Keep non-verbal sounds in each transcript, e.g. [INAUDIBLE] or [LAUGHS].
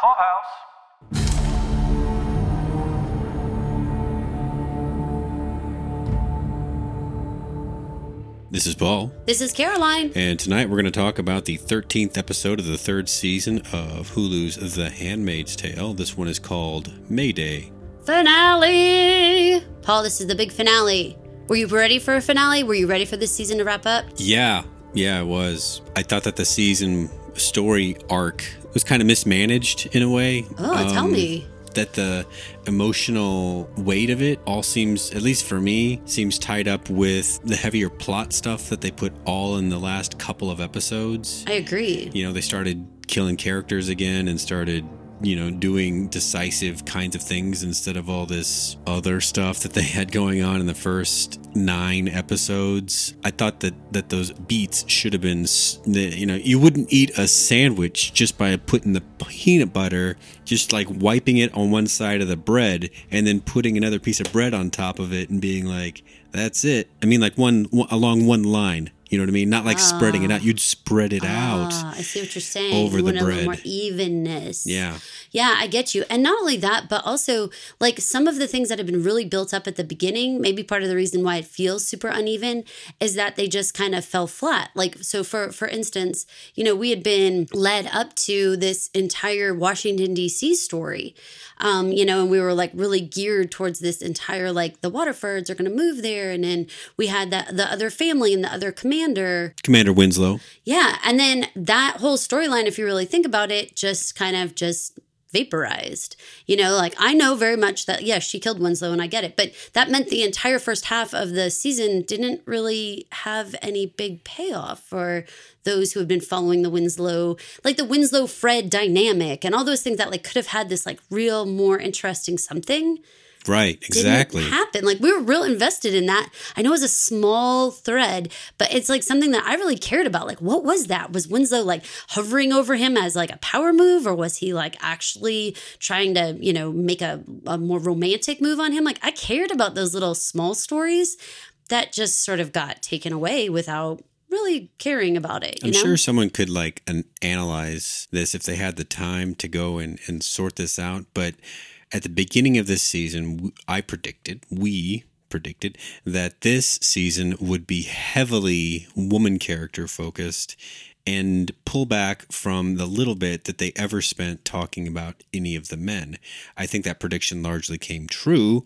Clubhouse. This is Paul, This is Caroline. and tonight we're going to talk about the 13th episode of the third season of Hulu's The Handmaid's Tale. This one is called Mayday. Finale. Paul, this is the big finale. Were you ready for a finale? Were you ready for this season to wrap up? Yeah, yeah, it was. I thought that the season story arc was kind of mismanaged in a way. Oh, tell Um, me. That the emotional weight of it all seems, at least for me, seems tied up with the heavier plot stuff that they put all in the last couple of episodes. I agree. you know, they started killing characters again and started, you know, doing decisive kinds of things instead of all this other stuff that they had going on in the first nine episodes. I thought that that those beats should have been, you know, you wouldn't eat a sandwich just by putting the peanut butter, just like wiping it on one side of the bread and then putting another piece of bread on top of it and being like, that's it. I mean, like one, along one line. You know what I mean? Not like spreading it out. You'd spread it out. Ah, I see what you're saying. over you the want a little bread. more evenness. Yeah. Yeah, I get you. And not only that, but also like some of the things that have been really built up at the beginning, maybe part of the reason why it feels super uneven is that they just kind of fell flat. Like so for for instance, you know, we had been led up to this entire Washington DC story. Um, you know, and we were like really geared towards this entire like the Waterfords are going to move there and then we had that the other family and the other commander Commander Winslow. yeah. And then that whole storyline, if you really think about it, just kind of just vaporized. You know, like I know very much that, yes, she killed Winslow and I get it. But that meant the entire first half of the season didn't really have any big payoff for those who have been following the Winslow, like the Winslow Fred dynamic and all those things that like could have had this like real more interesting something Right, exactly. happen. Like we were real invested in that. I know it was a small thread, but it's like something that I really cared about. Like, what was that? Was Winslow like hovering over him as like a power move, or was he like actually trying to, you know, make a, a more romantic move on him? Like, I cared about those little small stories that just sort of got taken away without really caring about it. You I'm know? sure someone could like an, analyze this if they had the time to go and, and sort this out. But at the beginning of this season, I predicted, we predicted, that this season would be heavily woman character focused and pull back from the little bit that they ever spent talking about any of the men. I think that prediction largely came true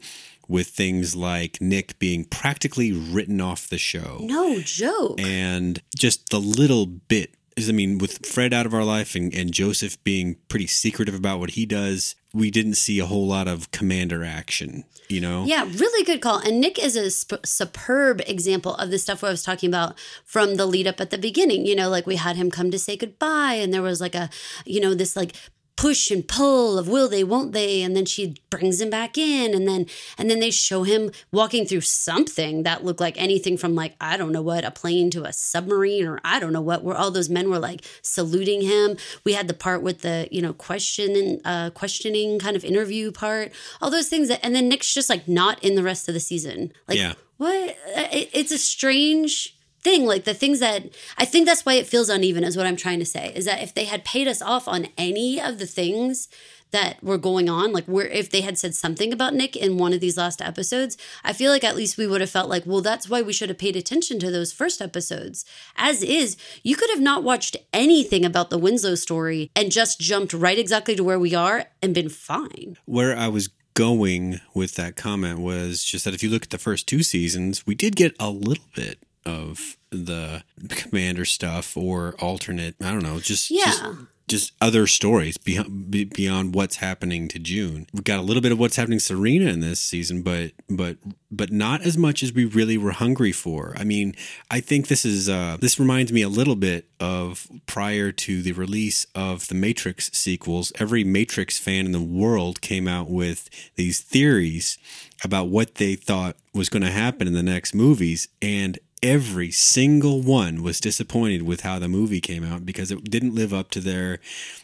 with things like Nick being practically written off the show no joke. and just the little bit is I mean, with Fred out of our life and, and Joseph being pretty secretive about what he does, we didn't see a whole lot of commander action, you know? Yeah, really good call. And Nick is a sp- superb example of the stuff I was talking about from the lead up at the beginning. You know, like we had him come to say goodbye, and there was like a, you know, this like push and pull of will they won't they? And then she brings him back in and then and then they show him walking through something that looked like anything from like i don't know what a plane to a submarine or i don't know what where all those men were like saluting him. We had the part with the you know question uh questioning kind of interview part all those things that, and then nick's just like not in the rest of the season. Like Yeah. what? It, it's a strange thing like the things that i think that's why it feels uneven is what i'm trying to say is that if they had paid us off on any of the things that were going on like where if they had said something about nick in one of these last episodes i feel like at least we would have felt like well that's why we should have paid attention to those first episodes. As is you could have not watched anything about the winslow story and just jumped right exactly to where we are and been fine. Where I was going with that comment was just that if you look at the first two seasons, we did get a little bit of the commander stuff or alternate, I don't know, just, Yeah. just just other stories beyond beyond what's happening to June. We've got a little bit of what's happening to Serena in this season, but but but not as much as we really were hungry for. I mean, I think this is uh, this reminds me a little bit of prior to the release of the Matrix sequels. Every Matrix fan in the world came out with these theories about what they thought was going to happen in the next movies, and every single one was disappointed with how the movie came out because it didn't live up to their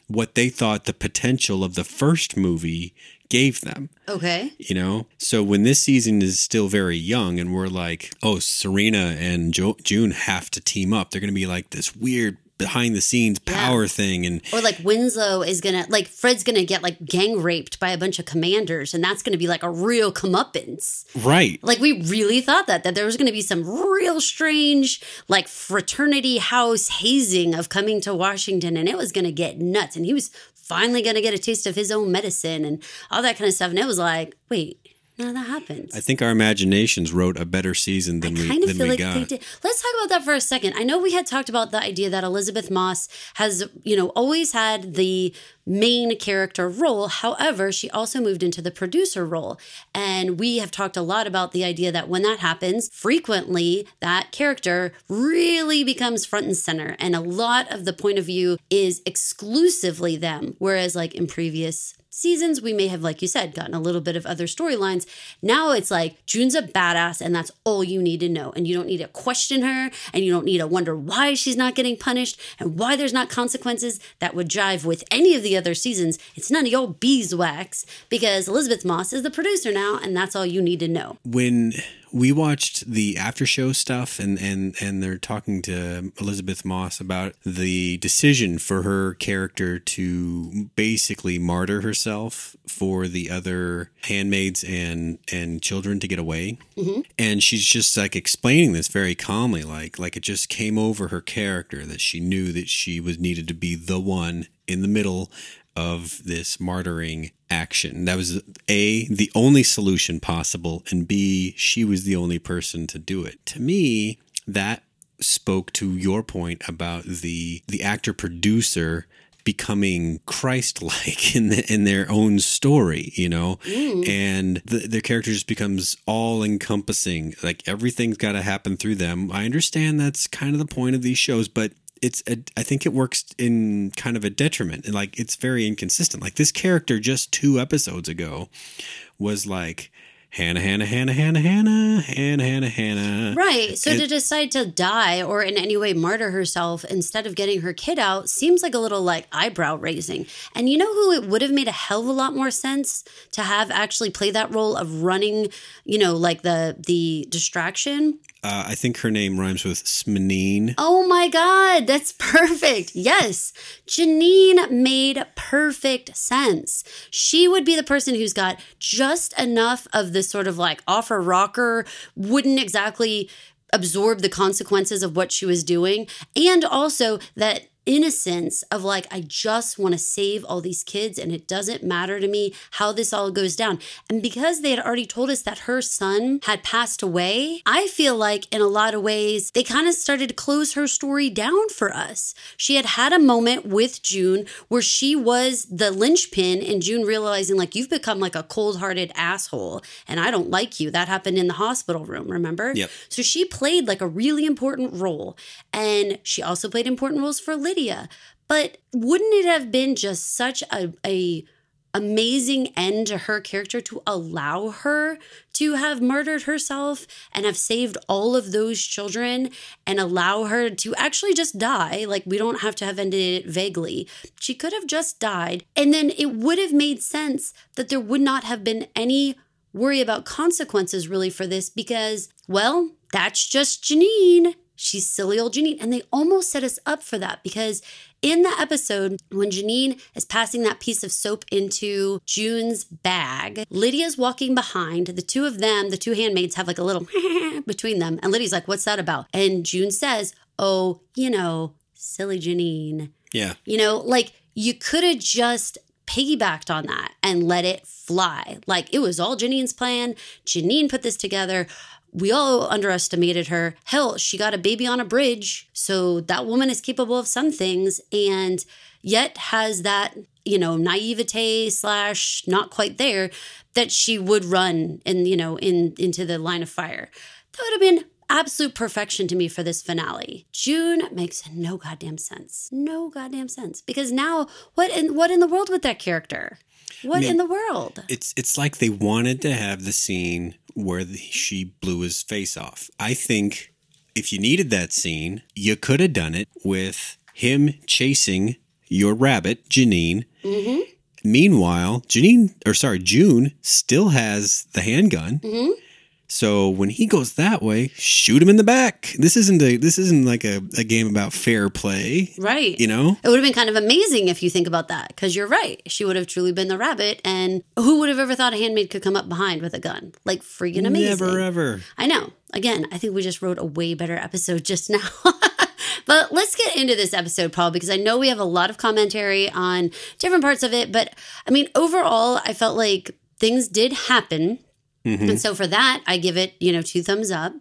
what they thought the potential of the first movie gave them. Okay. You know? So when this season is still very young and we're like oh serena and jo- june have to team up. They're going to be like this weird behind the scenes power thing and Or like Winslow is gonna like Fred's gonna get like gang raped by a bunch of commanders, and that's gonna be like a real comeuppance. right. Like we really thought that that there was gonna be some real strange like fraternity house hazing of coming to Washington, and it was gonna get nuts. And he was finally gonna get a taste of his own medicine and all that kind of stuff. And it was like, wait, of that happens. I think our imaginations wrote a better season than we kind of feel like got. they did. Let's talk about that for a second. I know we had talked about the idea that Elisabeth Moss has, you know, always had the main character role. However, she also moved into the producer role. And we have talked a lot about the idea that when that happens, frequently that character really becomes front and center. And a lot of the point of view is exclusively them. Whereas, like in previous seasons, we may have, like you said, gotten a little bit of other storylines. Now it's like June's a badass, and that's all you need to know. And you don't need to question her, and you don't need to wonder why she's not getting punished and why there's not consequences that would jive with any of the other seasons. It's none of your beeswax because Elisabeth Moss is the producer now, and that's all you need to know. when we watched the after show stuff and and and they're talking to Elisabeth Moss about the decision for her character to basically martyr herself for the other handmaids and and children to get away. Mm-hmm. And she's just like explaining this very calmly like like it just came over her character that she knew that she was needed to be the one in the middle of this martyring action. That was A, the only solution possible, and B, she was the only person to do it. To me, that spoke to your point about the the actor producer becoming Christ-like [LAUGHS] in the, in their own story, you know, mm. and the, their character just becomes all encompassing. Like everything's got to happen through them. I understand that's kind of the point of these shows, but it's a, I think it works in kind of a detriment and like it's very inconsistent. Like this character just two episodes ago was like Hannah, Hannah, Hannah, Hannah, Hannah, Hannah, Hannah, Hannah. Right. So And- to decide to die or in any way martyr herself instead of getting her kid out seems like a little like eyebrow raising. And you know who it would have made a hell of a lot more sense to have actually play that role of running, you know, like the the distraction? Uh, I think her name rhymes with Smanine. Oh my God, that's perfect. Yes. Janine made perfect sense. She would be the person who's got just enough of this sort of like offer rocker, wouldn't exactly absorb the consequences of what she was doing, and also that innocence of like, I just want to save all these kids and it doesn't matter to me how this all goes down. And because they had already told us that her son had passed away, I feel like in a lot of ways they kind of started to close her story down for us. She had had a moment with June where she was the linchpin and June realizing like you've become like a cold-hearted asshole and I don't like you. That happened in the hospital room, remember? Yep. So she played like a really important role. And she also played important roles for Lydia. But wouldn't it have been just such a, a amazing end to her character to allow her to have murdered herself and have saved all of those children and allow her to actually just die? Like we don't have to have ended it vaguely. She could have just died. And then it would have made sense that there would not have been any worry about consequences really for this because well that's just Janine she's silly old Janine. And they almost set us up for that because in the episode, when Janine is passing that piece of soap into June's bag, Lydia's walking behind. The two of them, the two handmaids, have like a little [LAUGHS] between them. And Lydia's like, What's that about? And June says, Oh, you know, silly Janine. Yeah. You know, like you could have just piggybacked on that and let it fly. Like it was all Janine's plan. Janine put this together. We all underestimated her. Hell, she got a baby on a bridge. So that woman is capable of some things and yet has that, you know, naivete slash not quite there that she would run and, you know, in into the line of fire. That would have been absolute perfection to me for this finale. June makes no goddamn sense. No goddamn sense. Because now what in what in the world with that character? What mean- in the world? It's it's like they wanted to have the scene where the, she blew his face off. I think if you needed that scene, you could have done it with him chasing your rabbit, Janine. Mm-hmm. Meanwhile, Janine, or sorry, June still has the handgun. Mm-hmm. So when he goes that way, shoot him in the back. This isn't a this isn't like a, a game about fair play. Right. You know? It would have been kind of amazing if you think about that, because you're right. She would have truly been the rabbit, and who would have ever thought a handmaid could come up behind with a gun? Like freaking amazing. Never ever. I know. Again, I think we just wrote a way better episode just now. [LAUGHS] but let's get into this episode, Paul, because I know we have a lot of commentary on different parts of it. But I mean, overall, I felt like things did happen. And so for that, I give it, you know, two thumbs up.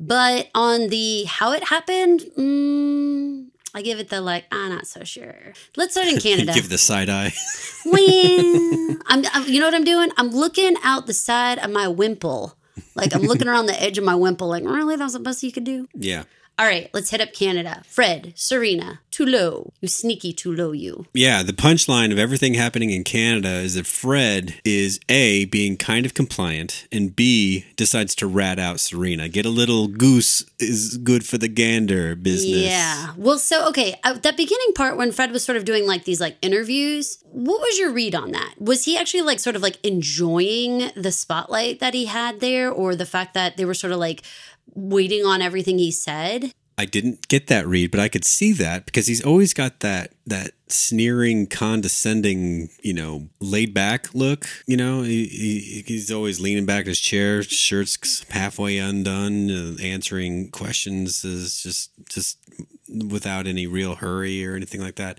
But on the how it happened, mm, I give it the like, I'm not so sure. Let's start in [LAUGHS] Canada. Give the side eye. [LAUGHS] Well, [LAUGHS] I'm, I'm, you know what I'm doing? I'm looking out the side of my wimple. Like I'm looking around the edge of my wimple, like, really? That was the best you could do? yeah. All right, let's hit up Canada. Fred, Serena, Tuello. You sneaky Tuello, you. Yeah, the punchline of everything happening in Canada is that Fred is A, being kind of compliant, and B, decides to rat out Serena. Get a little goose is good for the gander business. Yeah. Well, so, okay, uh, that beginning part when Fred was sort of doing like these like interviews, what was your read on that? Was he actually like sort of like enjoying the spotlight that he had there or the fact that they were sort of like waiting on everything he said? I didn't get that read, but I could see that because he's always got that that sneering, condescending, you know, laid back look. You know, he, he, he's always leaning back in his chair, shirt's halfway undone, uh, answering questions is just just without any real hurry or anything like that.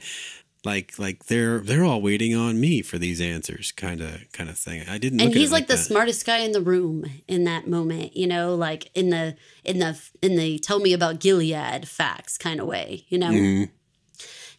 Like like they're they're all waiting on me for these answers, kind of kind of thing. I didn't. and look at he's it like, the that. smartest guy in the room in that moment you know like in the in the in the tell me about gilead facts kind of way you know Mm-hmm.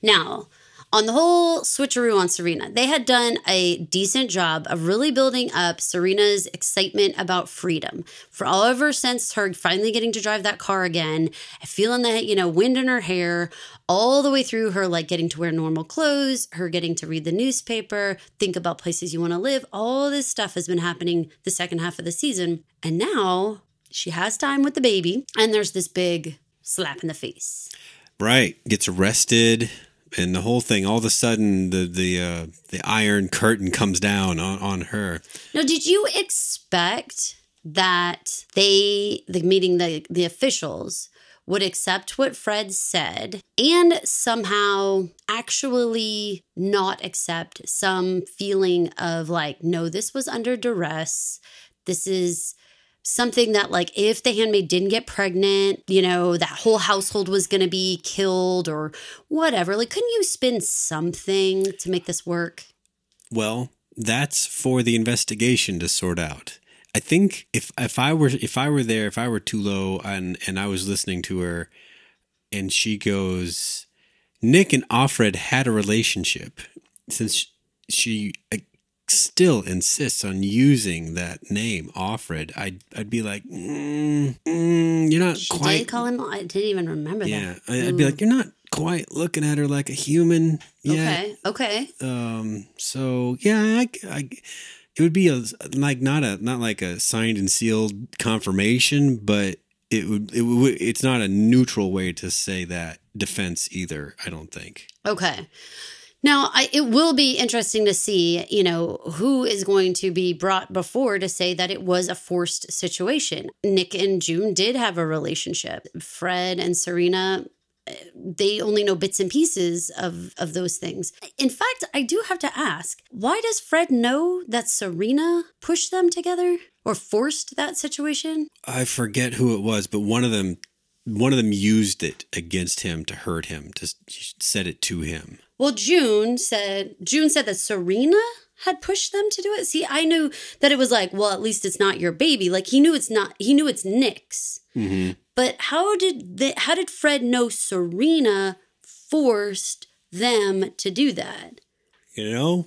now on the whole switcheroo on serena they had done a decent job of really building up serena's excitement about freedom for all of her since her finally getting to drive that car again feeling that you know wind in her hair all the way through her like getting to wear normal clothes, her getting to read the newspaper, think about places you want to live. All this stuff has been happening the second half of the season. And now she has time with the baby, and there's this big slap in the face. Right. Gets arrested and the whole thing all of a sudden the the uh the iron curtain comes down on on her. Now, did you expect that they, the meeting the the officials, would accept what Fred said and somehow actually not accept some feeling of like, no, this was under duress. This is something that like if the handmaid didn't get pregnant you know that whole household was going to be killed or whatever like couldn't you spin something to make this work Well, that's for the investigation to sort out. I think if if I were if I were there, if I were Tuello and and I was listening to her and she goes Nick and Offred had a relationship since she still insists on using that name Offred I'd I'd be like mm, mm, you're not she quite did call him i didn't even remember yeah that I, I'd be like you're not quite looking at her like a human yet. Okay okay. Um so yeah I, I it would be a like not a not like a signed and sealed confirmation but it would it would it's not a neutral way to say that defense either i don't think. Okay. Now, I, it will be interesting to see, you know, who is going to be brought before to say that it was a forced situation. Nick and June did have a relationship. Fred and Serena, eh, they only know bits and pieces of, of those things. In fact, I do have to ask why does Fred know that Serena pushed them together or forced that situation? i forget who it was but one of them one of them used it against him to hurt him to said it to him Well, June said June said that Serena had pushed them to do it. See, I knew that it was like, well, at least it's not your baby. Like he knew it's not. He knew it's Nick's. mm-hmm. But how did the, how did Fred know Serena forced them to do that? you know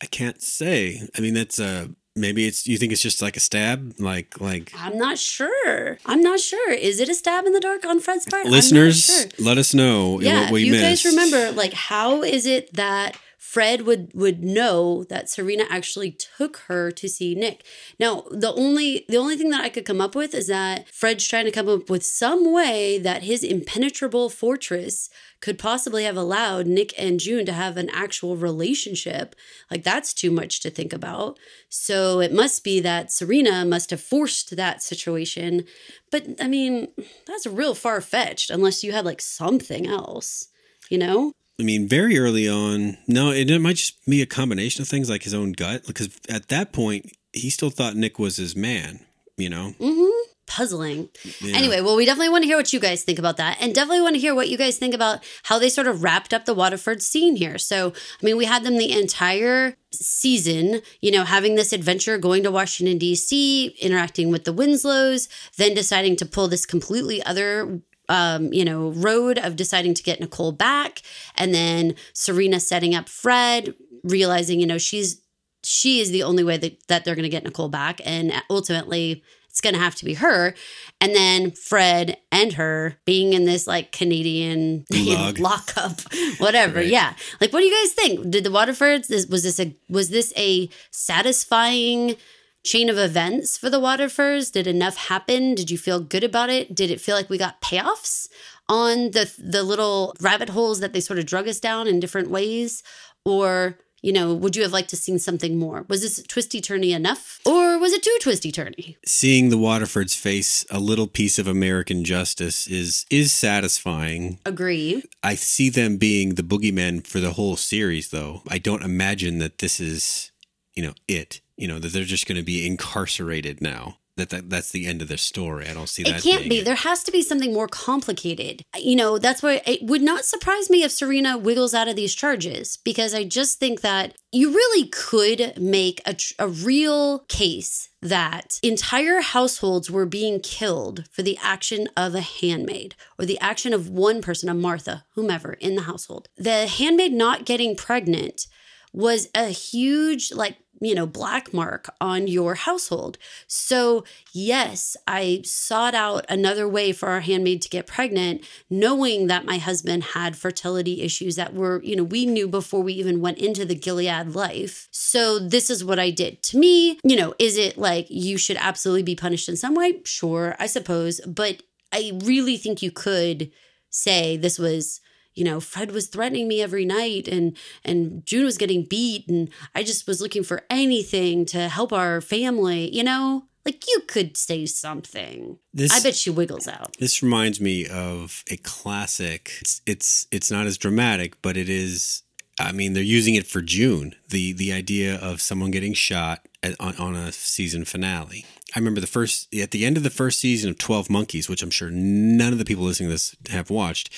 i can't say i mean that's uh maybe it's you think it's just like a stab like like I'm not sure. I'm not sure. Is it a stab in the dark on Fred's part? Listeners sure. let us know Yeah, what we if you missed guys remember, like, how is it that Fred would would know that Serena actually took her to see Nick. Now, the only the only thing that I could come up with is that Fred's trying to come up with some way that his impenetrable fortress could possibly have allowed Nick and June to have an actual relationship. Like that's too much to think about. So it must be that Serena must have forced that situation. But I mean, that's real far fetched unless you had like something else, you know? I mean, very early on, no, it, it might just be a combination of things like his own gut. Because at that point, he still thought Nick was his man, you know? Mm-hmm puzzling. Yeah. Anyway, well, we definitely want to hear what you guys think about that. And definitely want to hear what you guys think about how they sort of wrapped up the Waterford scene here. So, I mean, we had them the entire season, you know, having this adventure, going to Washington, D.C., interacting with the Winslows, then deciding to pull this completely other um, you know, road of deciding to get Nicole back, and then Serena setting up Fred, realizing, you know, she's she is the only way that, that they're going to get Nicole back, and ultimately it's going to have to be her. And then Fred and her being in this like Canadian [LAUGHS] you know, lockup, whatever. Right. Yeah. Like, what do you guys think? Did the Waterfords, was this a, was this a satisfying chain of events for the Waterfords? Did enough happen? Did you feel good about it? Did it feel like we got payoffs on the, the little rabbit holes that they sort of drug us down in different ways? Or you know, would you have liked to seen something more? Was this twisty turny enough, or was it too twisty turny? Seeing the Waterfords face a little piece of American justice is is satisfying. Agree. I see them being the boogeyman for the whole series, though. I don't imagine that this is, you know, it. You know, that they're just going to be incarcerated now that, that that's the end of the story. I don't see that. It can't be. It. There has to be something more complicated. You know, that's why it would not surprise me if Serena wiggles out of these charges because I just think that you really could make a, a real case that entire households were being killed for the action of a handmaid or the action of one person, a Martha, whomever in the household. The handmaid not getting pregnant was a huge like you know, black mark on your household. So, yes, I sought out another way for our handmaid to get pregnant, knowing that my husband had fertility issues that were, you know, we knew before we even went into the Gilead life. So, this is what I did. To me, you know, is it like you should absolutely be punished in some way? Sure, I suppose. But I really think you could say this was you know fred was threatening me every night and and june was getting beat and i just was looking for anything to help our family you know? Like you could say something. This, i bet she wiggles out. This reminds me of a classic. It's it's it's not as dramatic but it is i mean they're using it for june the the idea of someone getting shot at, on, on a season finale. I remember the first at the end of the first season of Twelve Monkeys, which I'm sure none of the people listening to this have watched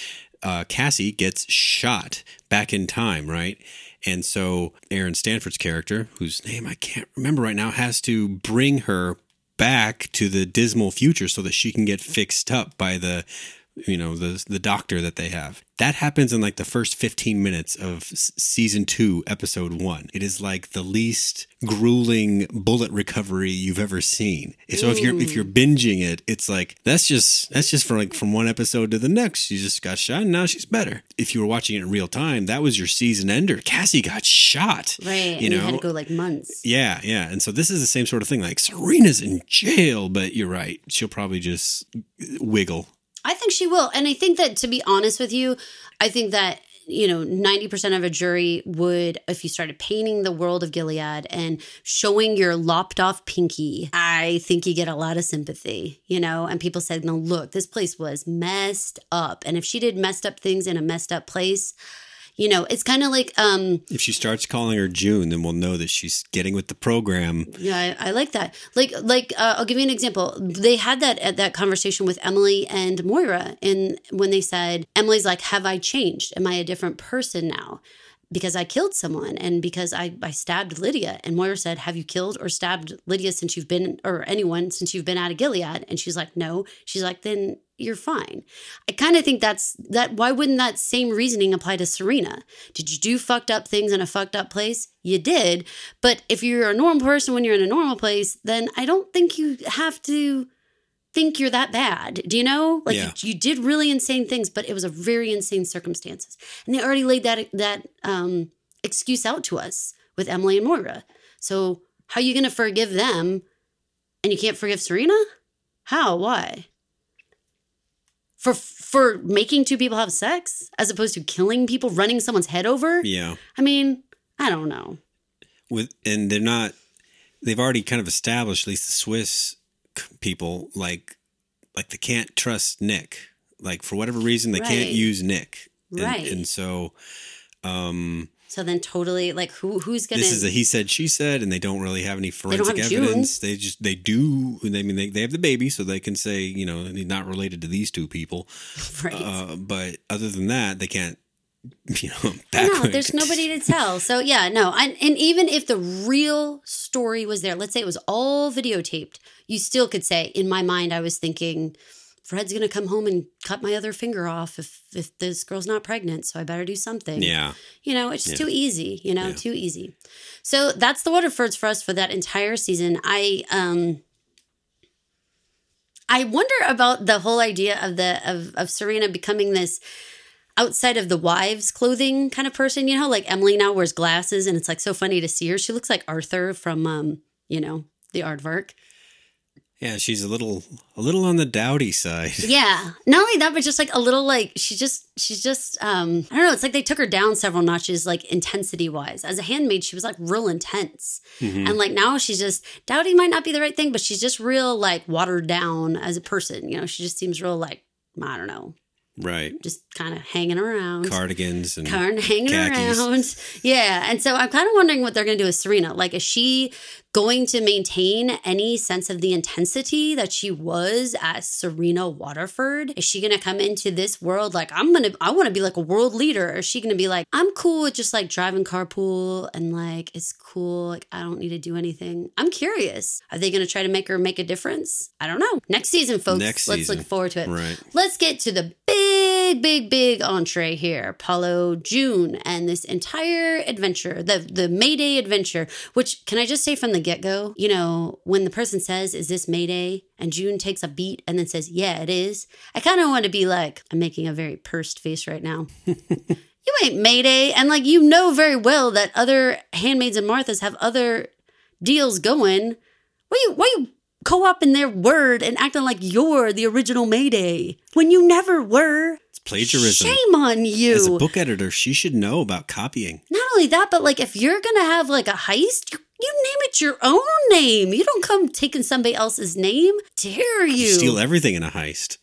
uh, Cassie gets shot back in time, right? And so Aaron Stanford's character, whose name I can't remember right now, has to bring her back to the dismal future so that she can get fixed up by the you know the the doctor that they have. That happens in like the first 15 minutes of season 2 episode 1 it is like the least grueling bullet recovery you've ever seen. So if you're if you're mm. binging it it's like that's just that's just from like from one episode to the next. She just got shot and now she's better. If you were watching it in real time that was your season ender. Cassie got shot right you know had to go like months. Yeah yeah. And so this is the same sort of thing. Like serena's in jail but you're right. She'll probably just wiggle I think she will. And I think that to be honest with you, I think that you know 90% of a jury would if you started painting the world of gilead and showing your lopped off pinky i think you get a lot of sympathy you know and people said no look this place was messed up and if she did messed up things in a messed up place you know, it's kind of like um if she starts calling her June, then we'll know that she's getting with the program. Yeah, I, I like that. Like like uh, I'll give you an example. They had that at that conversation with Emily and Moira, and when they said Emily's like, "Have I changed? Am I a different person now?" Because I killed someone and because I, I stabbed Lydia. And Moira said, Have you killed or stabbed Lydia since you've been, or anyone since you've been out of Gilead? And she's like, No. She's like, Then you're fine. I kind of think that's that. Why wouldn't that same reasoning apply to Serena? Did you do fucked up things in a fucked up place? You did. But if you're a normal person when you're in a normal place, then I don't think you have to think you're that bad. Do you know? Like yeah. you, you, did really insane things, but it was a very insane circumstances. And they already laid that that um excuse out to us with Emily and Moira. So how are you going to forgive them and you can't forgive Serena? How? Why? For for making two people have sex as opposed to killing people, running someone's head over? Yeah. I mean, I don't know. With and they're not. They've already kind of established, at least the Swiss people, like like they can't trust Nick. Like for whatever reason, they can't use Nick. And, Right. And so, um, So then totally like who who's to this is a he said she said, and they don't really have any forensic have evidence. They just they do. I mean, they, they have the baby, so they can say you know he's not related to these two people. [LAUGHS] right. Uh, but other than that, they can't. [LAUGHS] You know, no, there's nobody to tell. So yeah, no. And, and even if the real story was there, let's say it was all videotaped, you still could say, in my mind, I was thinking, Fred's gonna come home and cut my other finger off if if this girl's not pregnant, so I better do something. Yeah. You know, it's just Yeah. too easy, you know, Yeah. too easy. So that's the Waterfords for us for that entire season. I um I wonder about the whole idea of the of of Serena becoming this outside of the wives clothing kind of person, you know, like Emily now wears glasses and it's like so funny to see her. She looks like Arthur from um, you know, the aardvark. Yeah, she's a little a little on the dowdy side. [LAUGHS] Yeah. Not only that, but just like a little like she just she's just um I don't know, it's like they took her down several notches like intensity wise. As a handmaid, she was like real intense. Mhm. And like now she's just Dowdy might not be the right thing, but she's just real like watered down as a person. You know, she just seems real like I don't know, Right. just kind of hanging around. Cardigans and of hanging khakis. around. Yeah. And so I'm kind of wondering what they're going to do with Serena. Like, is she going to maintain any sense of the intensity that she was as Serena Waterford? Is she going to come into this world like, I'm going to, I want to be like a world leader? Or is she going to be like, I'm cool with just like driving carpool and like, it's cool. Like, I don't need to do anything. I'm curious. Are they going to try to make her make a difference? I don't know. Next season, folks. Next season. Let's look forward to it. Right. Let's get to the big, big, big entree here. Paulo June and this entire adventure, the the Mayday adventure, which can I just say from the get-go, you know, when the person says, Is this Mayday? And June takes a beat and then says, Yeah, it is. I kind of want to be like, I'm making a very pursed face right now. [LAUGHS] you ain't Mayday. And like you know very well that other handmaids and Marthas have other deals going. Why you why you co-opting their word and acting like you're the original Mayday when you never were? Plagiarism. Shame on you. As a book editor, she should know about copying. Not only that, but like if you're gonna have like a heist, you, you name it your own name. You don't come taking somebody else's name. Dare you? Steal everything in a heist.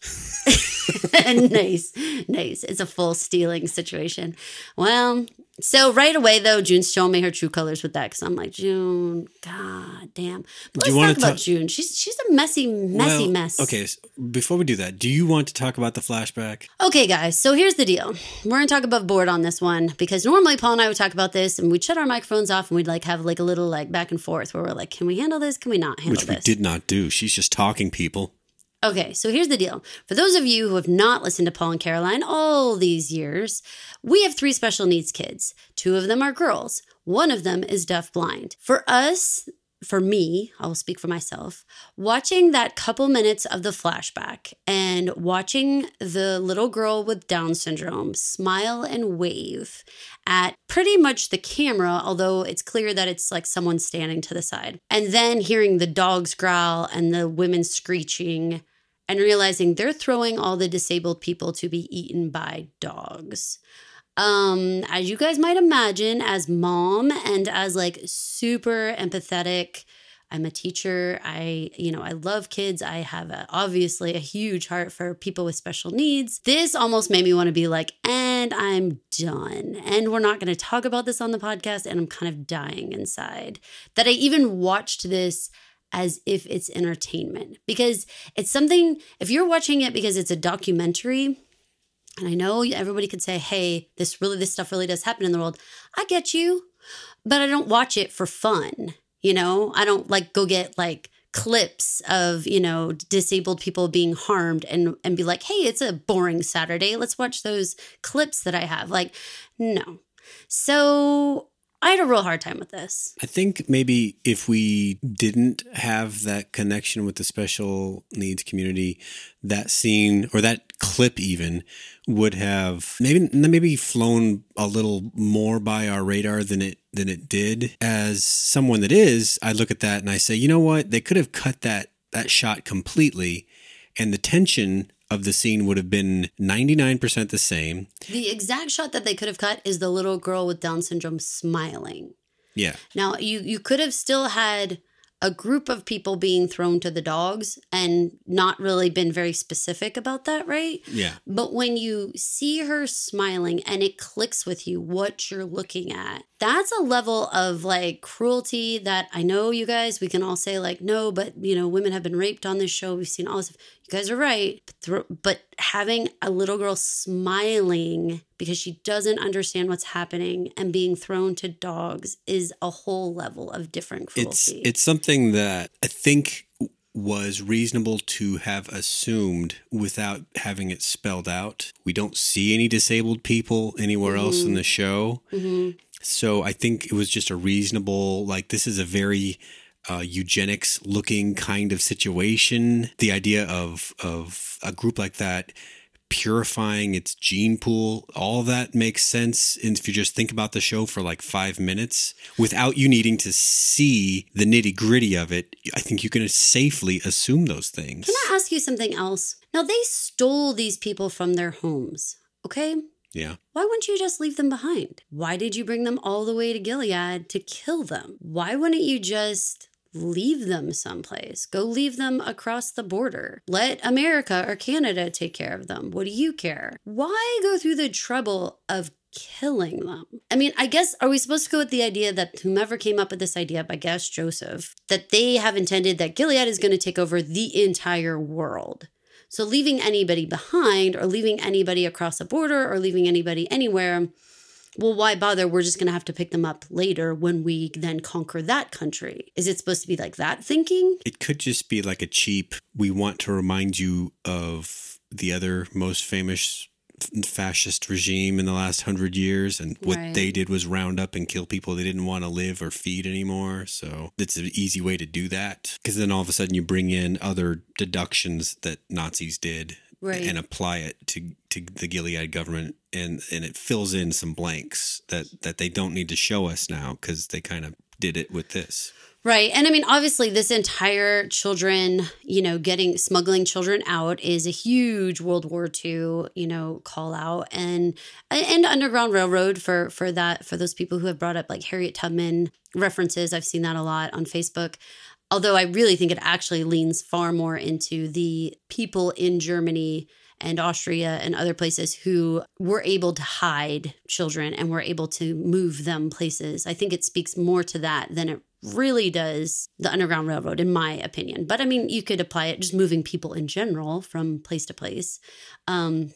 [LAUGHS] [LAUGHS] nice, nice. It's a full stealing situation. Well, so right away though, June's showing me her true colors with that because I'm like, June, god damn. But Do let's talk about talk- June. She's she's a messy, messy Well, mess. Okay, s- before we do that, do you want to talk about the flashback? Okay, guys, so here's the deal. We're gonna talk above board on this one because normally Paul and I would talk about this and we'd shut our microphones off and we'd like have like a little like back and forth where we're like, can we handle this? Can we not handle this? Which we did not do. She's just talking people. Okay, so here's the deal. For those of you who have not listened to Paul and Caroline all these years, we have three special needs kids. Two of them are girls. One of them is deafblind. For us, for me, I will speak for myself, watching that couple minutes of the flashback and watching the little girl with Down syndrome smile and wave at pretty much the camera, although it's clear that it's like someone standing to the side. And then hearing the dogs growl and the women screeching and realizing they're throwing all the disabled people to be eaten by dogs. Um, as you guys might imagine, as mom and as like super empathetic, I'm a teacher. I, you know, I love kids. I have a, obviously a huge heart for people with special needs. This almost made me want to be like, and I'm done. And we're not going to talk about this on the podcast. And I'm kind of dying inside that I even watched this as if it's entertainment because it's something, if you're watching it because it's a documentary, and I know everybody could say, hey, this really, this stuff really does happen in the world. I get you, but I don't watch it for fun. You know, I don't like go get like clips of, you know, disabled people being harmed and and be like, "Hey, it's a boring Saturday. Let's watch those clips that I have." Like, no. So, I had a real hard time with this. I think maybe if we didn't have that connection with the special needs community, that scene or that clip even would have maybe maybe flown a little more by our radar than it than it did. As someone that is, I look at that and I say, you know what? They could have cut that that shot completely, and the tension of the scene would have been 99% the same. The exact shot that they could have cut is the little girl with Down syndrome smiling. Yeah. Now, you you could have still had a group of people being thrown to the dogs and not really been very specific about that, right? Yeah. But when you see her smiling and it clicks with you what you're looking at, that's a level of like cruelty that I know you guys, we can all say, like, no, but you know, women have been raped on this show. We've seen all this. You guys are right. But having a little girl smiling because she doesn't understand what's happening and being thrown to dogs is a whole level of different cruelty. It's, it's something that I think was reasonable to have assumed without having it spelled out. We don't see any disabled people anywhere mm-hmm. else in the show. Mm-hmm. So I think it was just a reasonable, like, this is a very uh, eugenics looking kind of situation. The idea of, of a group like that purifying its gene pool, all that makes sense. And if you just think about the show for like five minutes without you needing to see the nitty gritty of it, I think you can safely assume those things. Can I ask you something else? Now, they stole these people from their homes, okay? Yeah. Why wouldn't you just leave them behind? Why did you bring them all the way to Gilead to kill them? Why wouldn't you just leave them someplace? Go leave them across the border. Let America or Canada take care of them. What do you care? Why go through the trouble of killing them. I mean, I guess, are we supposed to go with the idea that whomever came up with this idea, I guess Joseph, that they have intended that Gilead is going to take over the entire world? So leaving anybody behind or leaving anybody across a border or leaving anybody anywhere, well, why bother? We're just going to have to pick them up later when we then conquer that country. Is it supposed to be like that thinking? It could just be like a cheap, we want to remind you of the other most famous fascist regime in the last hundred years, and what right. they did was round up and kill people they didn't want to live or feed anymore. So it's an easy way to do that because then all of a sudden you bring in other deductions that Nazis did right. and apply it to to the Gilead government, and and it fills in some blanks that that they don't need to show us now because they kind of did it with this. Right. And I mean, obviously, this entire children, you know, getting smuggling children out is a huge World War II, you know, call out and and Underground Railroad for for that for those people who have brought up like Harriet Tubman references. I've seen that a lot on Facebook. Although I really think it actually leans far more into the people in Germany and Austria and other places who were able to hide children and were able to move them places. I think it speaks more to that than it really does the Underground Railroad, in my opinion. But I mean, you could apply it just moving people in general from place to place. Um,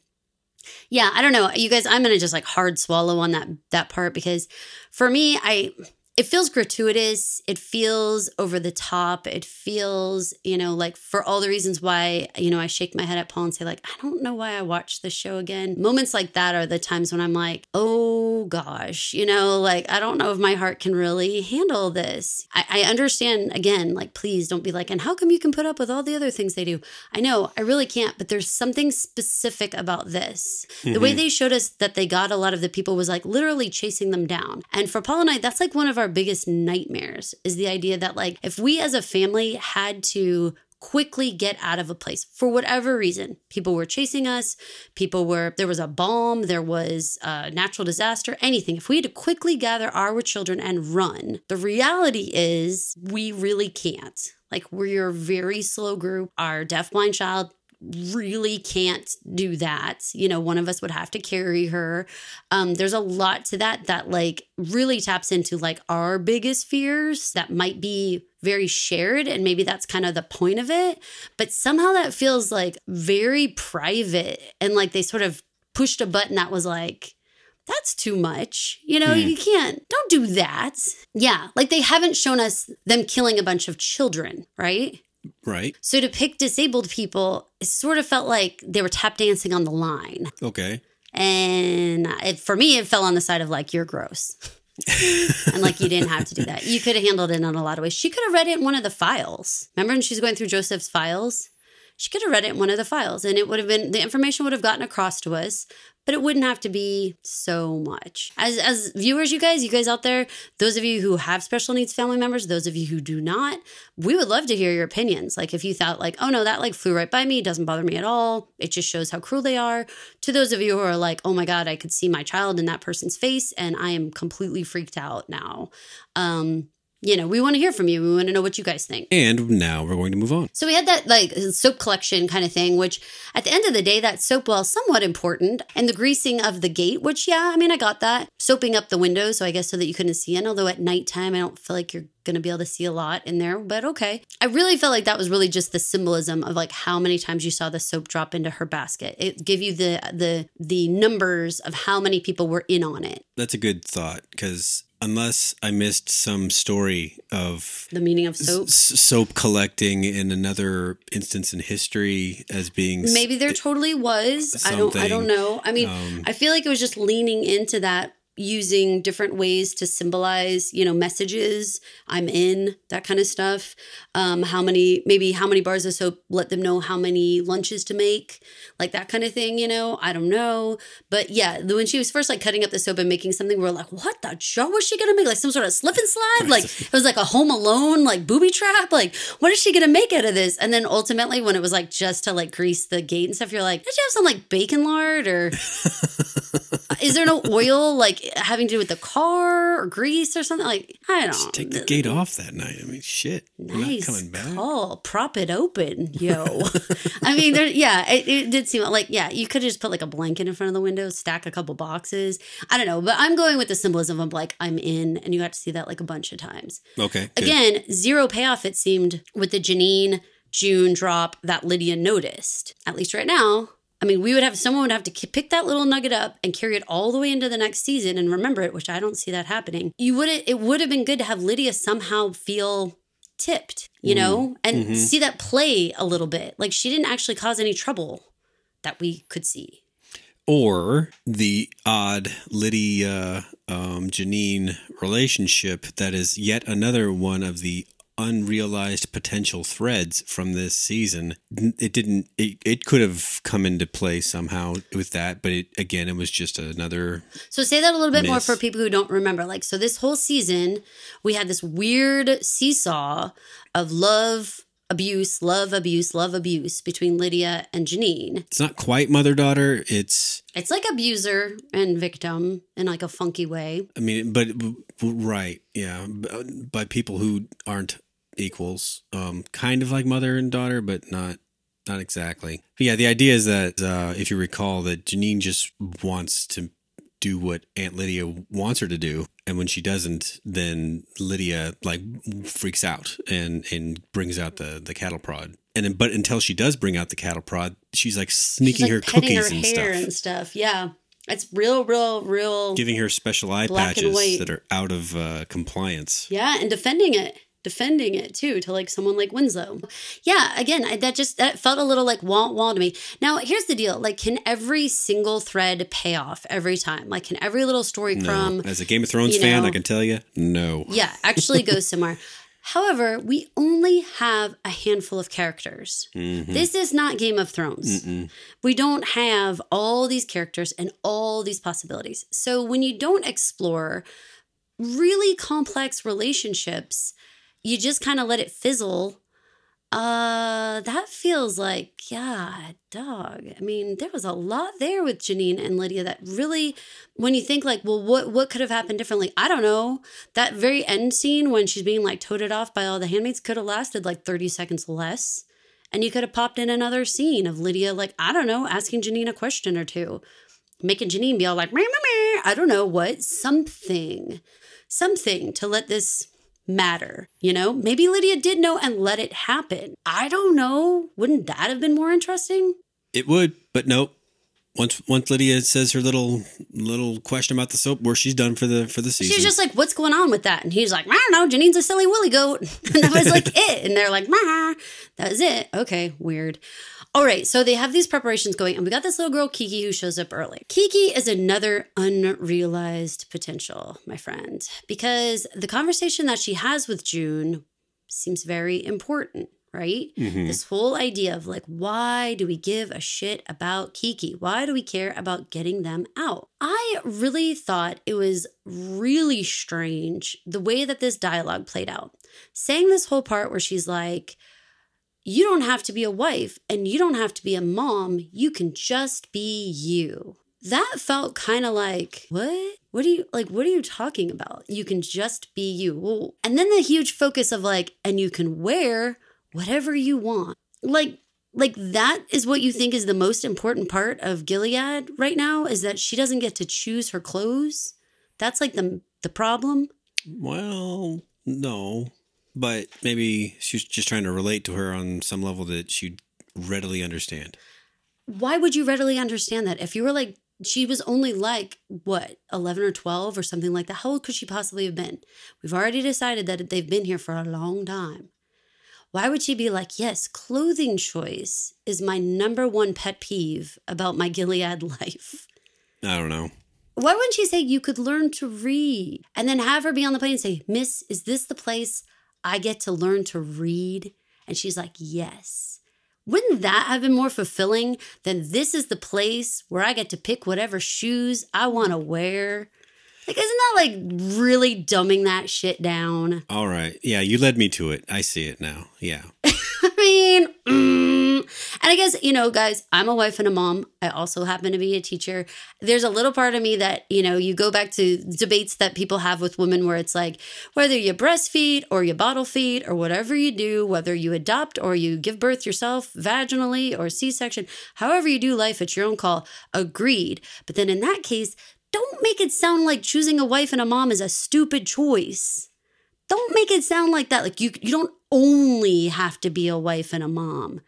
yeah, I don't know. You guys, I'm gonna just like hard swallow on that that part because for me, I it feels gratuitous. It feels over the top. It feels, you know, like for all the reasons why, you know, I shake my head at Paul and say, like, I don't know why I watched the show again. Moments like that are the times when I'm like, oh gosh, you know, like, I don't know if my heart can really handle this. I, I understand, again, like, please don't be like, and how come you can put up with all the other things they do? I know, I really can't, but there's something specific about this. Mm-hmm. The way mm-hmm. they showed us that they got a lot of the people was like literally chasing them down. And for Paul and I, that's like one of our our biggest nightmares is the idea that, like, if we as a family had to quickly get out of a place for whatever reason. People were chasing us, people were, there was a bomb, there was a natural disaster, anything. If we had to quickly gather our children and run, the reality is we really can't. Like, we're a very slow group. Our deaf-blind child really can't do that. You know, one of us would have to carry her. Um, there's a lot to that that like really taps into like our biggest fears that might be very shared and maybe that's kind of the point of it but somehow that feels like very private and like they sort of pushed a button that was like that's too much. You know, mm. you can't, don't do that. Yeah. Like they haven't shown us them killing a bunch of children, right? Right. So to pick disabled people, it sort of felt like they were tap dancing on the line. Okay. And it, for me, it fell on the side of like, you're gross. [LAUGHS] and like you didn't have to do that. You could have handled it in a lot of ways. She could have read it in one of the files. Remember when she's going through Joseph's files? she could have read it in one of the files and it would have been the information would have gotten across to us but it wouldn't have to be so much. As as viewers you guys you guys out there those of you who have special needs family members those of you who do not we would love to hear your opinions. Like if you thought like oh no that like flew right by me doesn't bother me at all. It just shows how cruel they are. To those of you who are like oh my god i could see my child in that person's face and i am completely freaked out now. Um you know, we want to hear from you. We want to know what you guys think. And now we're going to move on. So we had that like soap collection kind of thing, which at the end of the day, that soap well somewhat important. And the greasing of the gate, which yeah, I mean, I got that. Soaping up the windows, so I guess so that you couldn't see in. Although at nighttime, I don't feel like you're going to be able to see a lot in there, but okay. I really felt like that was really just the symbolism of like how many times you saw the soap drop into her basket. It give you the the the numbers of how many people were in on it. That's a good thought because unless I missed some story of the meaning of soap, s- soap collecting in another instance in history as being maybe there totally was. I don't. I don't know. I mean, um, I feel like it was just leaning into that using different ways to symbolize you know messages i'm in that kind of stuff. Um how many maybe how many bars of soap let them know how many lunches to make like that kind of thing you know? I don't know. But yeah when she was first like cutting up the soap and making something we are like what the show was she gonna make? Like some sort of slip and slide like [LAUGHS] it was like a home alone like booby trap like what is she gonna make out of this? And then ultimately when it was like just to like grease the gate and stuff you're like did you have some like bacon lard or [LAUGHS] is there no oil like having to do with the car or grease or something? Like I don't Just take the gate off that night. I mean, shit. Nice coming back. call. Prop it open, yo. [LAUGHS] I mean, there. Yeah, it, it, did seem like yeah. You could just put like a blanket in front of the window, stack a couple boxes. I don't know, but I'm going with the symbolism of like I'm in, and you got to see that like a bunch of times. Okay. Good. Again, zero payoff. It seemed with the Janine. June drop that Lydia noticed. At least right now, I mean, we would have someone would have to pick that little nugget up and carry it all the way into the next season and remember it, which I don't see that happening. You would it would have been good to have Lydia somehow feel tipped, you mm. know, and mm-hmm. see that play a little bit. Like she didn't actually cause any trouble that we could see. Or the odd Lydia um, Janine relationship that is yet another one of the unrealized potential threads from this season. It didn't. It, it could have come into play somehow with that, but it, again, it was just another. So say that a little bit miss. more for people who don't remember. Like, so this whole season, we had this weird seesaw of love. Abuse, love, abuse, love, abuse between Lydia and Janine. It's not quite mother daughter. It's it's like abuser and victim in like a funky way. I mean, but right, yeah, by people who aren't equals, um, kind of like mother and daughter, but not not exactly. But yeah, the idea is that uh, if you recall, that Janine just wants to do what Aunt Lydia wants her to do, and when she doesn't, then Lydia like freaks out and and brings out the the cattle prod. And then, but until she does bring out the cattle prod, she's like sneaking she's like her cookies her and stuff. and stuff. Yeah, it's real, real, real. Giving her special eye patches that are out of uh, compliance. Yeah, and defending it defending it too to like someone like Winslow. Yeah, again, I, that just that felt a little like wah wah to me. Now, here's the deal: like, can every single thread pay off every time? Like, can every little story no. crumb? As a Game of Thrones fan, know, I can tell you, no. Yeah, actually goes [LAUGHS] somewhere. However, we only have a handful of characters. Mm-hmm. This is not Game of Thrones. Mm-mm. We don't have all these characters and all these possibilities. So when you don't explore really complex relationships, you just kind of let it fizzle. Uh that feels like yeah dog. I mean there was a lot there with janine and lydia that really when you think like well what what could have happened differently? I don't know. That very end scene when she's being like toted off by all the handmaids could have lasted like 30 seconds less. And you could have popped in another scene of lydia like i don't know asking janine a question or two. Making janine be all like meh, meh, meh. i don't know what something something to let this matter. You know, maybe Lydia did know and let it happen. I don't know. Wouldn't that have been more interesting? It would, but nope. Once once Lydia says her little little question about the soap, where she's done for the for the season, she's just like, "What's going on with that?" And he's like, "I don't know. Janine's a silly willy goat," [LAUGHS] and that was like [LAUGHS] it. And they're like, "Mah, that was it." Okay, weird. All right, so they have these preparations going, and we got this little girl, Kiki, who shows up early. Kiki is another unrealized potential, my friend, because the conversation that she has with June seems very important, right? Mhm. This whole idea of like, why do we give a shit about Kiki? Why do we care about getting them out? I really thought it was really strange the way that this dialogue played out. Saying this whole part where she's like, you don't have to be a wife and you don't have to be a mom. You can just be you. That felt kind of like, what? What are you like? What are you talking about? You can just be you. And then the huge focus of like, and you can wear whatever you want. Like, like that is what you think is the most important part of Gilead right now is that she doesn't get to choose her clothes. That's like the the problem. Well, no, but maybe she's just trying to relate to her on some level that she'd readily understand. why would you readily understand that if you were like she was only like what 11 or 12 or something like that how old could she possibly have been we've already decided that they've been here for a long time why would she be like yes clothing choice is my number one pet peeve about my gilead [LAUGHS] life I don't know. why wouldn't she say you could learn to read and then have her be on the plane and say miss is this the place i get to learn to read and she's like yes wouldn't that have been more fulfilling than this is the place where i get to pick whatever shoes i want to wear like isn't that like really dumbing that shit down All right. Yeah, you led me to it. I see it now. Yeah. [LAUGHS] I mean, mm. And I guess, you know, guys, I'm a wife and a mom. I also happen to be a teacher. There's a little part of me that, you know, you go back to debates that people have with women where it's like, whether you breastfeed or you bottle feed or whatever you do, whether you adopt or you give birth yourself vaginally or C section, however you do life, it's your own call. Agreed. But then in that case, don't make it sound like choosing a wife and a mom is a stupid choice don't make it sound like that. Like you you don't only have to be a wife and a mom.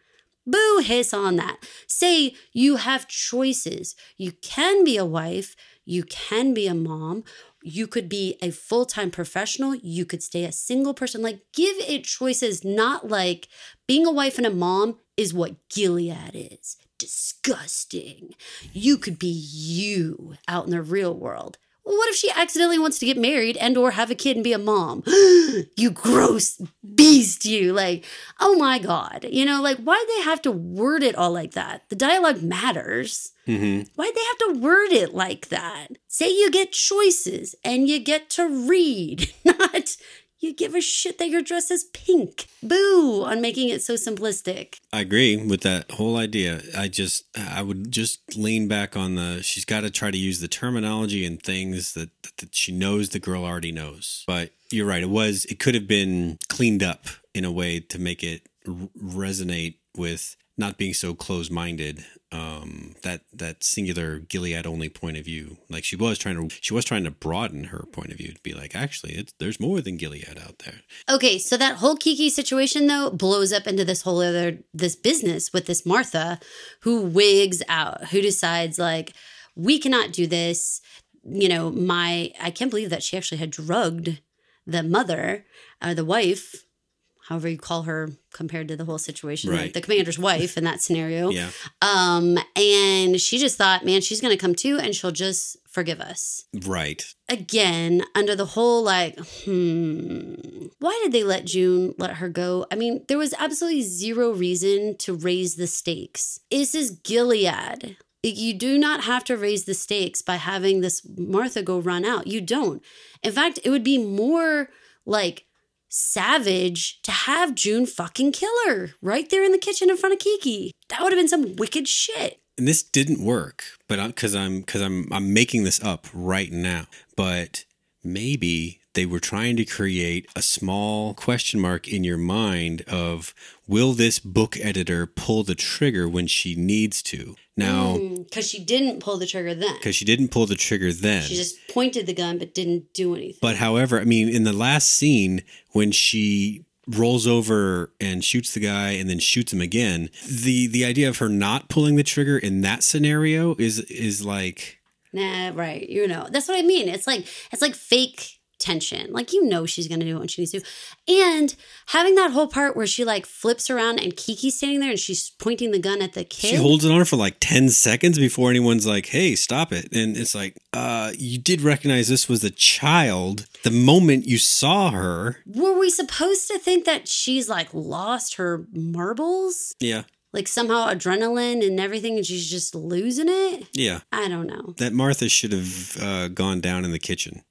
Boo hiss on that. Say you have choices. You can be a wife, you can be a mom, you could be a full-time professional, you could stay a single person. Like give it choices, not like being a wife and a mom is what Gilead is. Disgusting. You could be you out in the real world. Well, what if she accidentally wants to get married and or have a kid and be a mom? [GASPS] you gross beast, you. Like, oh my God. You know, like, why'd they have to word it all like that? The dialogue matters. hmm Why'd they have to word it like that? Say you get choices and you get to read, [LAUGHS] not you give a shit that your dress is pink. Boo on making it so simplistic. I agree with that whole idea. I just, I would just lean back on the. She's got to try to use the terminology and things that, that she knows the girl already knows. But you're right. It was. It could have been cleaned up in a way to make it resonate with not being so close-minded. Um, that that singular Gilead only point of view. Like she was trying to, she was trying to broaden her point of view to be like, actually, there's more than Gilead out there. Okay, so that whole Kiki situation though blows up into this whole other this business with this Martha who wigs out, who decides like we cannot do this. You know, my I can't believe that she actually had drugged the mother or the wife, however you call her compared to the whole situation, like the commander's wife in that scenario. Yeah, Um, and she just thought, man, she's gonna come too and she'll just forgive us. Right. again under the whole like hmm why did they let june let her go? I mean there was absolutely zero reason to raise the stakes. This is gilead. You do not have to raise the stakes by having this martha go run out. You don't. In fact it would be more like savage to have june fucking kill her right there in the kitchen in front of kiki. That would have been some wicked shit. And this didn't work but because i'm because i'm i'm making this up right now. But maybe they were trying to create a small question mark in your mind of will this book editor pull the trigger when she needs to now mm, because she didn't pull the trigger then because she didn't pull the trigger then She just pointed the gun but didn't do anything. but however i mean in the last scene when she rolls over and shoots the guy and then shoots him again the the idea of her not pulling the trigger in that scenario is is like Nah, right. You know, that's what I mean. It's like it's like fake tension. Like you know she's gonna do what she needs to. And having that whole part where she like flips around and Kiki's standing there and she's pointing the gun at the kid. She holds it on her for like 10 seconds before anyone's like, hey, stop it. And it's like, uh, you did recognize this was a child the moment you saw her. Were we supposed to think that she's like lost her marbles? Yeah. Like somehow adrenaline and everything, and she's just losing it? Yeah. I don't know. That Martha should have uh, gone down in the kitchen.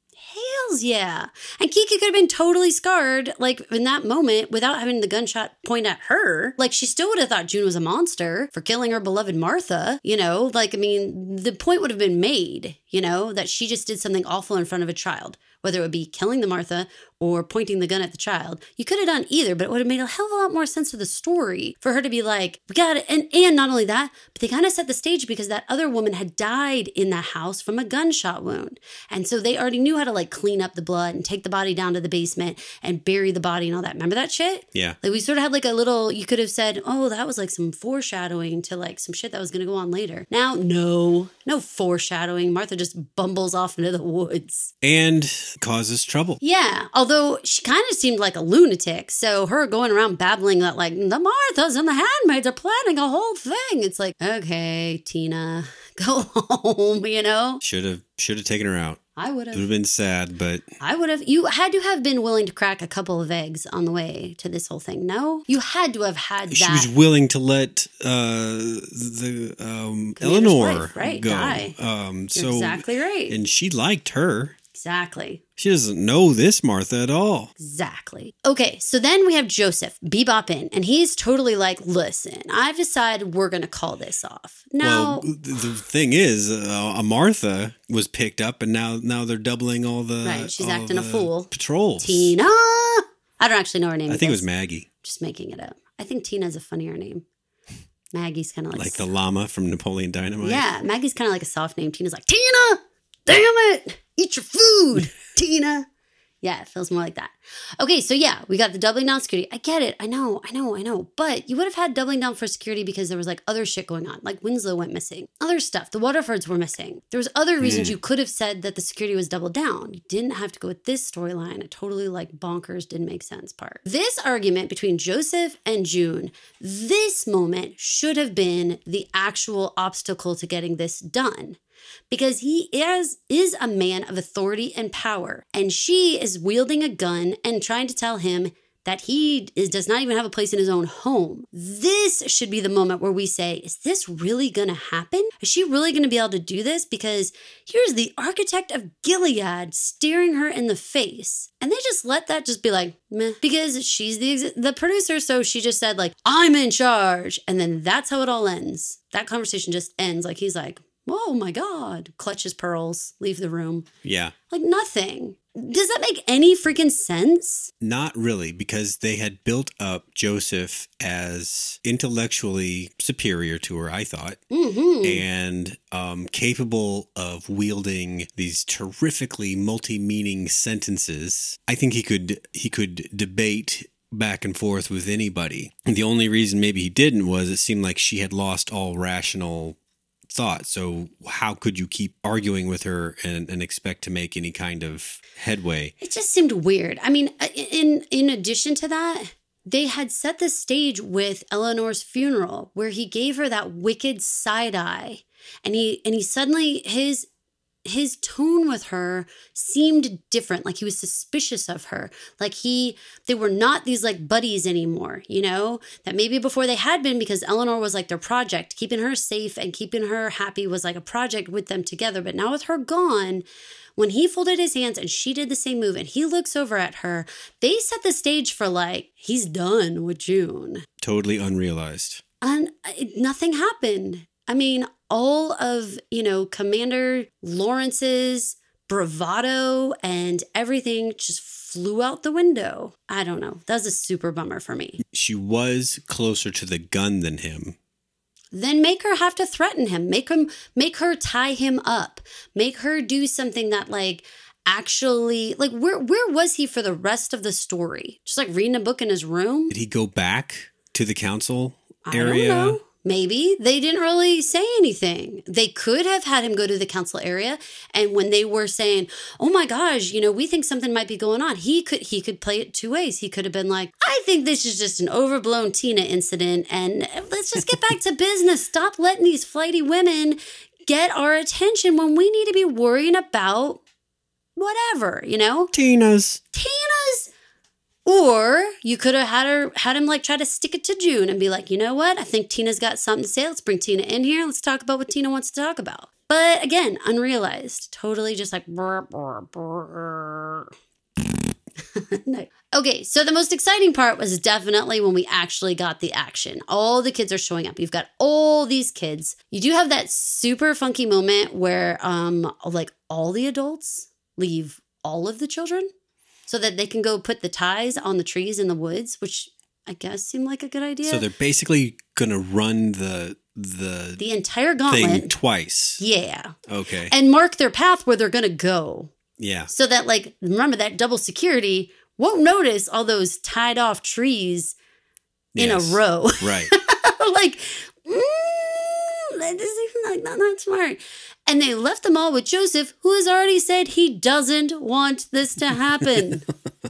Hells yeah. And Kiki could have been totally scarred, like in that moment, without having the gunshot point at her. Like she still would have thought June was a monster for killing her beloved Martha. You know, like, I mean, the point would have been made, you know, that she just did something awful in front of a child whether it would be killing the Martha or pointing the gun at the child. You could have done either, but it would have made a hell of a lot more sense to the story for her to be like, we got it. And, and not only that, but they kind of set the stage because that other woman had died in that house from a gunshot wound. And so they already knew how to like clean up the blood and take the body down to the basement and bury the body and all that. Remember that shit? Yeah. Like we sort of had like a little, you could have said, oh, that was like some foreshadowing to like some shit that was going to go on later. Now, no, no foreshadowing. Martha just bumbles off into the woods. And causes trouble. Yeah, although she kind of seemed like a lunatic. So her going around babbling that like the Marthas and the handmaids are planning a whole thing. It's like, okay, Tina, [LAUGHS] go home, you know? Should have should have taken her out. I would It would have. have been sad, but I would have. You had to have been willing to crack a couple of eggs on the way to this whole thing. No, you had to have had she that. was willing to let uh, the um, Eleanor wife, right, go. die. Um, so exactly right. and she liked her. Exactly. She doesn't know this Martha at all. Exactly. Okay, so then we have Joseph bebop in, and he's totally like, "Listen, I've decided we're gonna call this off." Now, Well, the thing is, uh, a Martha was picked up, and now now they're doubling all the Right, she's acting a fool. Patrols. Tina. I don't actually know her name. I think it was Maggie, Just making it up. I think Tina's a funnier name. Maggie's kind of like, like the llama from Napoleon Dynamite. yeah. Maggie's kind of like a soft name. Tina's like Tina. Damn it! Eat your food, [LAUGHS] Tina. Yeah, it feels more like that. Okay, so yeah, we got the doubling down security. I get it. I know, I know, I know. But you would have had doubling down for security because there was like other shit going on. Like Winslow went missing. Other stuff. The Waterfords were missing. There was other reasons you could have said that the security was doubled down. You didn't have to go with this storyline. It totally like bonkers didn't make sense part. This argument between Joseph and June, this moment should have been the actual obstacle to getting this done because he is is a man of authority and power and she is wielding a gun and trying to tell him that he is, does not even have a place in his own home. This should be the moment where we say, is this really going to happen? Is she really going to be able to do this? Because here's the architect of Gilead staring her in the face. And they just let that just be like, meh, because she's the ex- the producer, so she just said like, "I'm in charge." And then that's how it all ends. That conversation just ends like he's like, Oh my God. Clutches pearls, leave the room. yeah. Like nothing. Does that make any freaking sense? Not really, because they had built up Joseph as intellectually superior to her, I thought, Mm-hmm. and um, capable of wielding these terrifically multi-meaning sentences. I think he could he could debate back and forth with anybody. And the only reason maybe he didn't was it seemed like she had lost all rational thought. So how could you keep arguing with her and, and expect to make any kind of headway? It just seemed weird. I mean, uh, in in addition to that, they had set the stage with Eleanor's funeral where he gave her that wicked side eye. And he and he suddenly his his tone with her seemed different. Like he was suspicious of her. Like he they were not these like buddies anymore you know? That maybe before they had been because eleanor was like their project. Keeping her safe and keeping her happy was like a project with them together. But now with her gone when he folded his hands and she did the same move and he looks over at her they set the stage for like he's done with june. Totally unrealized. and uh, nothing happened. I mean, all of, you know, Commander Lawrence's bravado and everything just flew out the window. I don't know. That was a super bummer for me. She was closer to the gun than him. Then make her have to threaten him. Make him make her tie him up. Make her do something that like actually like where where was he for the rest of the story? Just like reading a book in his room? Did he go back to the council area? Maybe they didn't really say anything. They could have had him go to the council area and when they were saying, "Oh my gosh, you know, we think something might be going on." He could he could play it two ways. He could have been like, "I think this is just an overblown Tina incident and let's just get back to business. Stop letting these flighty women get our attention when we need to be worrying about whatever, you know? Tina's. Tina's or you could have had her had him like try to stick it to June and be like, you know what? I think Tina's got something to say. Let's bring Tina in here. Let's talk about what Tina wants to talk about. But again, unrealized. Totally just like brr, brr, brr. [LAUGHS] no. Okay, so the most exciting part was definitely when we actually got the action. All the kids are showing up. You've got all these kids. You do have that super funky moment where um like all the adults leave all of the children so that they can go put the ties on the trees in the woods, which I guess seemed like a good idea. So they're basically gonna run the the, the entire thing gauntlet. twice. Yeah. Okay. And mark their path where they're going to go. yeah. So that, like, remember that double security won't notice all those tied off trees in Yes. a row. Right. [LAUGHS] like, mm, that doesn't even like not, not smart. And they left them all with Joseph, who has already said he doesn't want this to happen.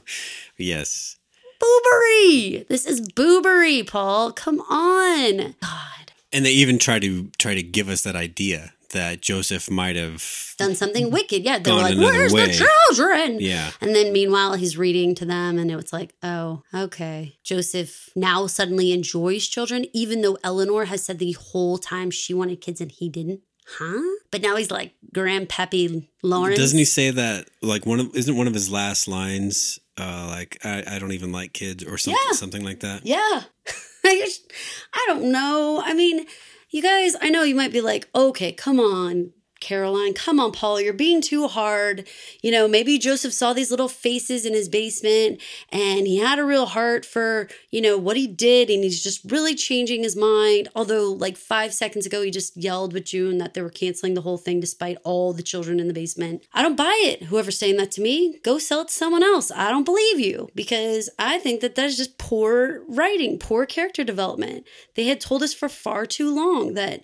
[LAUGHS] yes. boobery. This is boobery, Paul. Come on. God. And they even try to try to give us that idea that Joseph might have Done something wicked. Yeah. They're like, where's way." the children? Yeah. And then meanwhile, he's reading to them, and it's like, oh, okay. Joseph now suddenly enjoys children, even though Eleanor has said the whole time she wanted kids and he didn't. Huh? But now he's like Grandpappy Lawrence. Doesn't he say that like one of isn't one of his last lines uh like I, I don't even like kids or something Yeah. something like that? Yeah. [LAUGHS] I just- I don't know. I mean, you guys, I know you might be like, okay, come on, Caroline. Come on, Paul. You're being too hard. You know, maybe Joseph saw these little faces in his basement and he had a real heart for, you know, what he did. And he's just really changing his mind. Although, like five seconds ago, he just yelled with June that they were canceling the whole thing despite all the children in the basement. I don't buy it. Whoever's saying that to me, go sell it to someone else. I don't believe you because I think that that's just poor writing, poor character development. They had told us for far too long that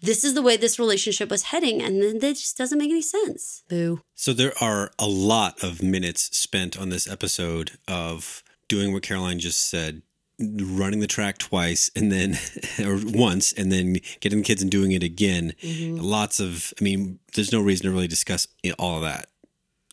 this is the way this relationship was heading, and then that just doesn't make any sense. Boo. So there are a lot of minutes spent on this episode of doing what Caroline just said, running the track twice and then [LAUGHS] or once and then getting the kids and doing it again. Mm-hmm. Lots of I mean, there's no reason to really discuss all of that.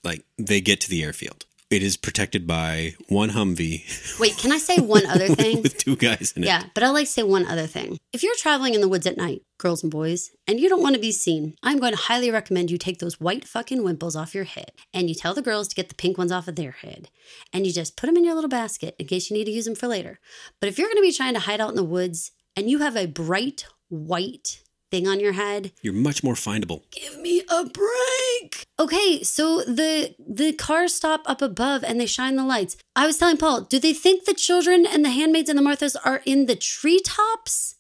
Like they get to the airfield. It is protected by one Humvee Wait, can I say one other [LAUGHS] thing? with two guys in it. Yeah, but I'd like to say one other thing. If you're traveling in the woods at night, girls and boys, and you don't want to be seen, I'm going to highly recommend you take those white fucking wimples off your head and you tell the girls to get the pink ones off of their head and you just put them in your little basket in case you need to use them for later. But if you're going to be trying to hide out in the woods and you have a bright white thing on your head, You're much more findable. give me a break. Okay, so the the cars stop up above and they shine the lights. I was telling Paul, do they think the children and the handmaids and the Marthas are in the treetops?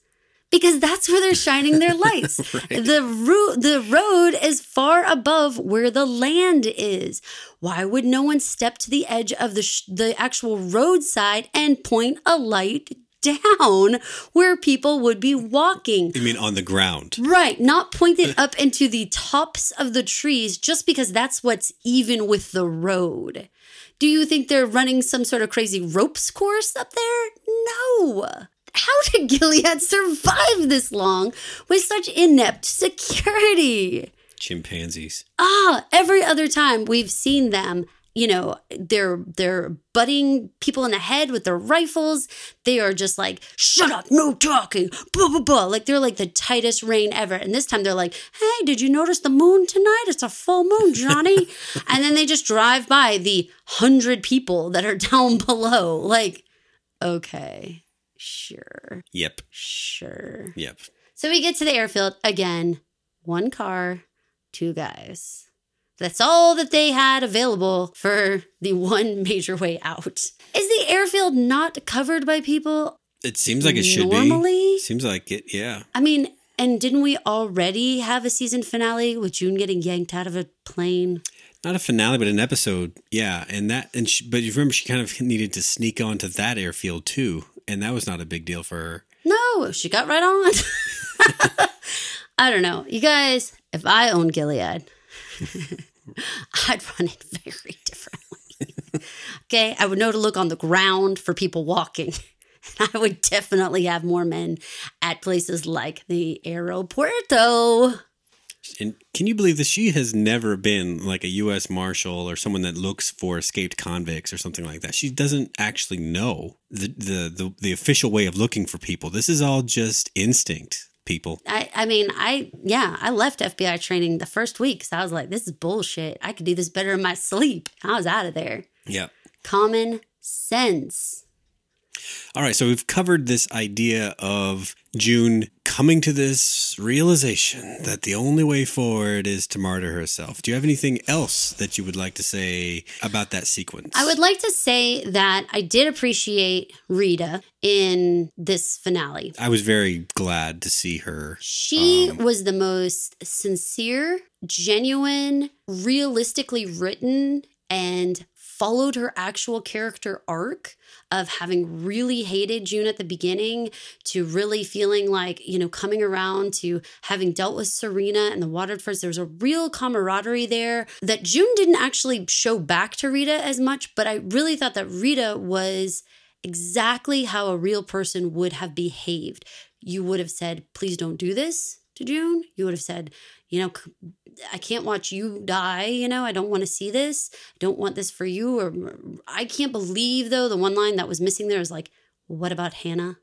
Because that's where they're shining their [LAUGHS] lights. The ro- the road is far above where the land is. Why would no one step to the edge of the sh- the actual roadside and point a light down where people would be walking? You mean on the ground? Right, not pointed up into the tops of the trees just because that's what's even with the road. Do you think they're running some sort of crazy ropes course up there? No. How did Gilead survive this long with such inept security? Chimpanzees. Ah, every other time we've seen them, you know, they're they're butting people in the head with their rifles. They are just like, shut up, no talking, blah blah blah. Like they're like the tightest rein ever. And this time they're like, hey, did you notice the moon tonight? It's a full moon, Johnny. [LAUGHS] and then they just drive by the hundred people that are [LAUGHS] down below. Like, okay, sure, Yep. sure. Yep. So we get to the airfield again. One car, two guys. That's all that they had available for the one major way out. Is the airfield not covered by people? It seems like it should be. Normally? Seems like it. Yeah. I mean, and didn't we already have a season finale with June getting yanked out of a plane? Not a finale, but an episode. Yeah, and that and she, but you remember she kind of [LAUGHS] needed to sneak onto that airfield too, and that was not a big deal for her. No, she got right on. [LAUGHS] I don't know. You guys, if I owned Gilead, [LAUGHS] [LAUGHS] I'd run it very differently. [LAUGHS] okay. I would know to look on the ground for people walking. [LAUGHS] I would definitely have more men at places like the Aeropuerto. And can you believe that she has never been like a U.S. Marshal or someone that looks for escaped convicts or something like that? She doesn't actually know the the the, the official way of looking for people. This is all just instinct, people. I, I mean, I, yeah, I left FBI training the first week. So I was like, this is bullshit. I could do this better in my [LAUGHS] sleep. I was out of there. Yeah. Common sense. All right, so we've covered this idea of June coming to this realization that the only way forward is to martyr herself. Do you have anything else that you would like to say about that sequence? I would like to say that I did appreciate Rita in this finale. I was very glad to see her. She um, was the most sincere, genuine, realistically written, and followed her actual character arc of having really hated June at the beginning to really feeling like, you know, coming around to having dealt with Serena and the Waterfords. There was a real camaraderie there that June didn't actually show back to Rita as much, but I really thought that Rita was exactly how a real person would have behaved. You would have said, please don't do this to June. You would have said, you know, I can't watch you die. You know, I don't want to see this. I don't want this for you. Or I can't believe, though, the one line that was missing there is like, what about Hannah?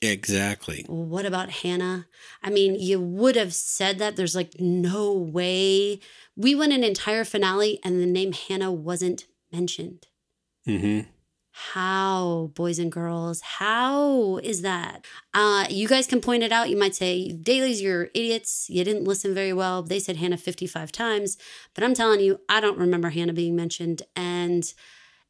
Exactly. What about Hannah? I mean, you would have said that. There's like no way. We went an entire finale and the name Hannah wasn't mentioned. Mm-hmm. How, boys and girls, how is that? Uh, you guys can point it out. You might say, Dailies, you're idiots. You didn't listen very well. They said Hannah 55 times, but I'm telling you, I don't remember Hannah being mentioned. And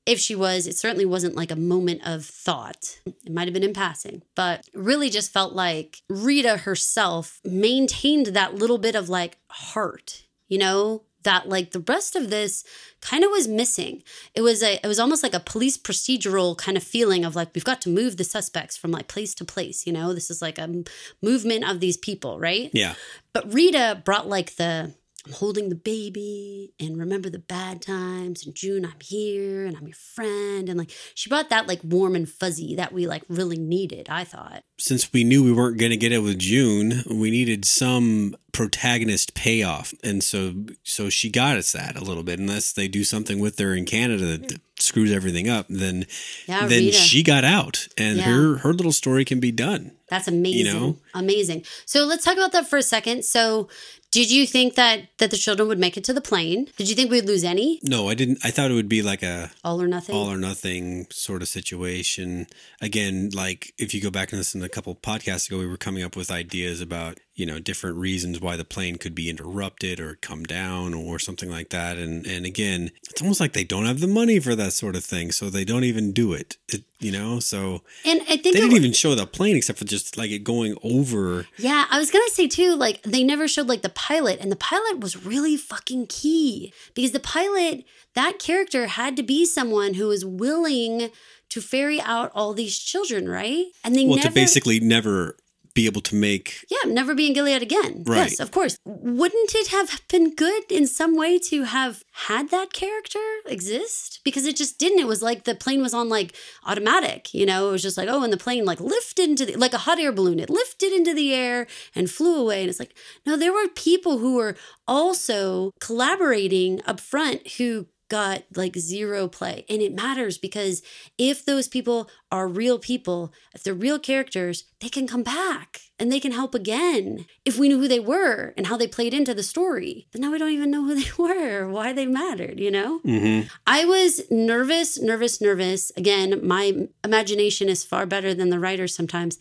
if she was, it certainly wasn't like a moment of thought. It might have been in passing, but really just felt like Rita herself maintained that little bit of like heart, you know, that like the rest of this kind of was missing. It was a it was almost like a police procedural kind of feeling of like we've got to move the suspects from like place to place, you know? This is like a movement of these people, right? Yeah. But Rita brought like the I'm holding the baby and remember the bad times and June I'm here and I'm your friend. And like she brought that like warm and fuzzy that we like really needed I thought. Since we knew we weren't going to get it with June we needed some protagonist payoff. And so so she got us that a little bit. Unless they do something with her in Canada that hmm. screws everything up then yeah, then Rita. she got out. And yeah. her her little story can be done that's amazing you know amazing so let's talk about that for a second so did you think that that the children would make it to the plane? Did you think we'd lose any? No, I didn't. I thought it would be like a all or nothing, all or nothing sort of situation. Again, like if you go back and listen to a couple podcasts ago, we were coming up with ideas about you know different reasons why the plane could be interrupted or come down or something like that and and again it's almost like they don't have the money for that sort of thing so they don't even do it, it you know so and i think they didn't even show the plane except for just like it going over yeah i was gonna say too like they never showed like the pilot and the pilot was really fucking key because the pilot that character had to be someone who was willing to ferry out all these children, right? And they well never, to basically never be able to make. Yeah, never be in Gilead again. Right. Yes, of course. Wouldn't it have been good in some way to have had that character exist? Because it just didn't. It was like the plane was on like automatic, you know, it was just like, oh, and the plane like lifted into the, like a hot air balloon. It lifted into the air and flew away. And it's like, no, there were people who were also collaborating up front who got like zero play. And it matters because if those people are real people, if they're real characters, they can come back and they can help again. If we knew who they were and how they played into the story, but now we don't even know who [LAUGHS] they were, why they mattered, you know? Mm-hmm. I was nervous, nervous, nervous. Again, my imagination is far better than the writers sometimes.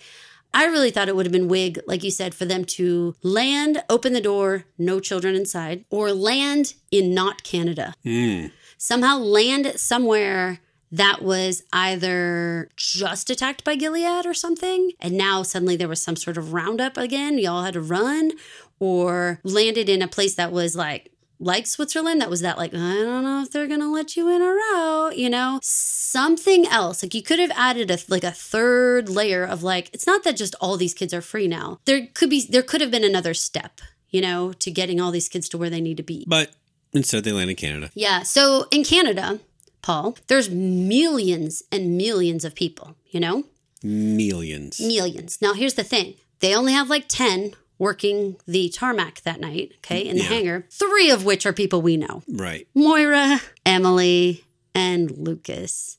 I really thought it would have been wig, like you said, for them to land, open the door, no children inside, or land in not Canada. Mm. Somehow land somewhere that was either just attacked by Gilead or something, and now suddenly there was some sort of roundup again. Y'all had to run, or landed in a place that was like like Switzerland, that was that like, I don't know if they're gonna let you in or out, you know? Something else. Like you could have added a like a third layer of like, it's not that just all these kids are free now. There could be there could have been another step, you know, to getting all these kids to where they need to be. But instead they land in Canada. Yeah. So in Canada, Paul, there's millions and millions of people, you know? Millions. Millions. Now here's the thing. They only have like 10 working the tarmac that night, okay, in the Yeah. hangar, three of which are people we know Right. Moira, Emily, and Lucas.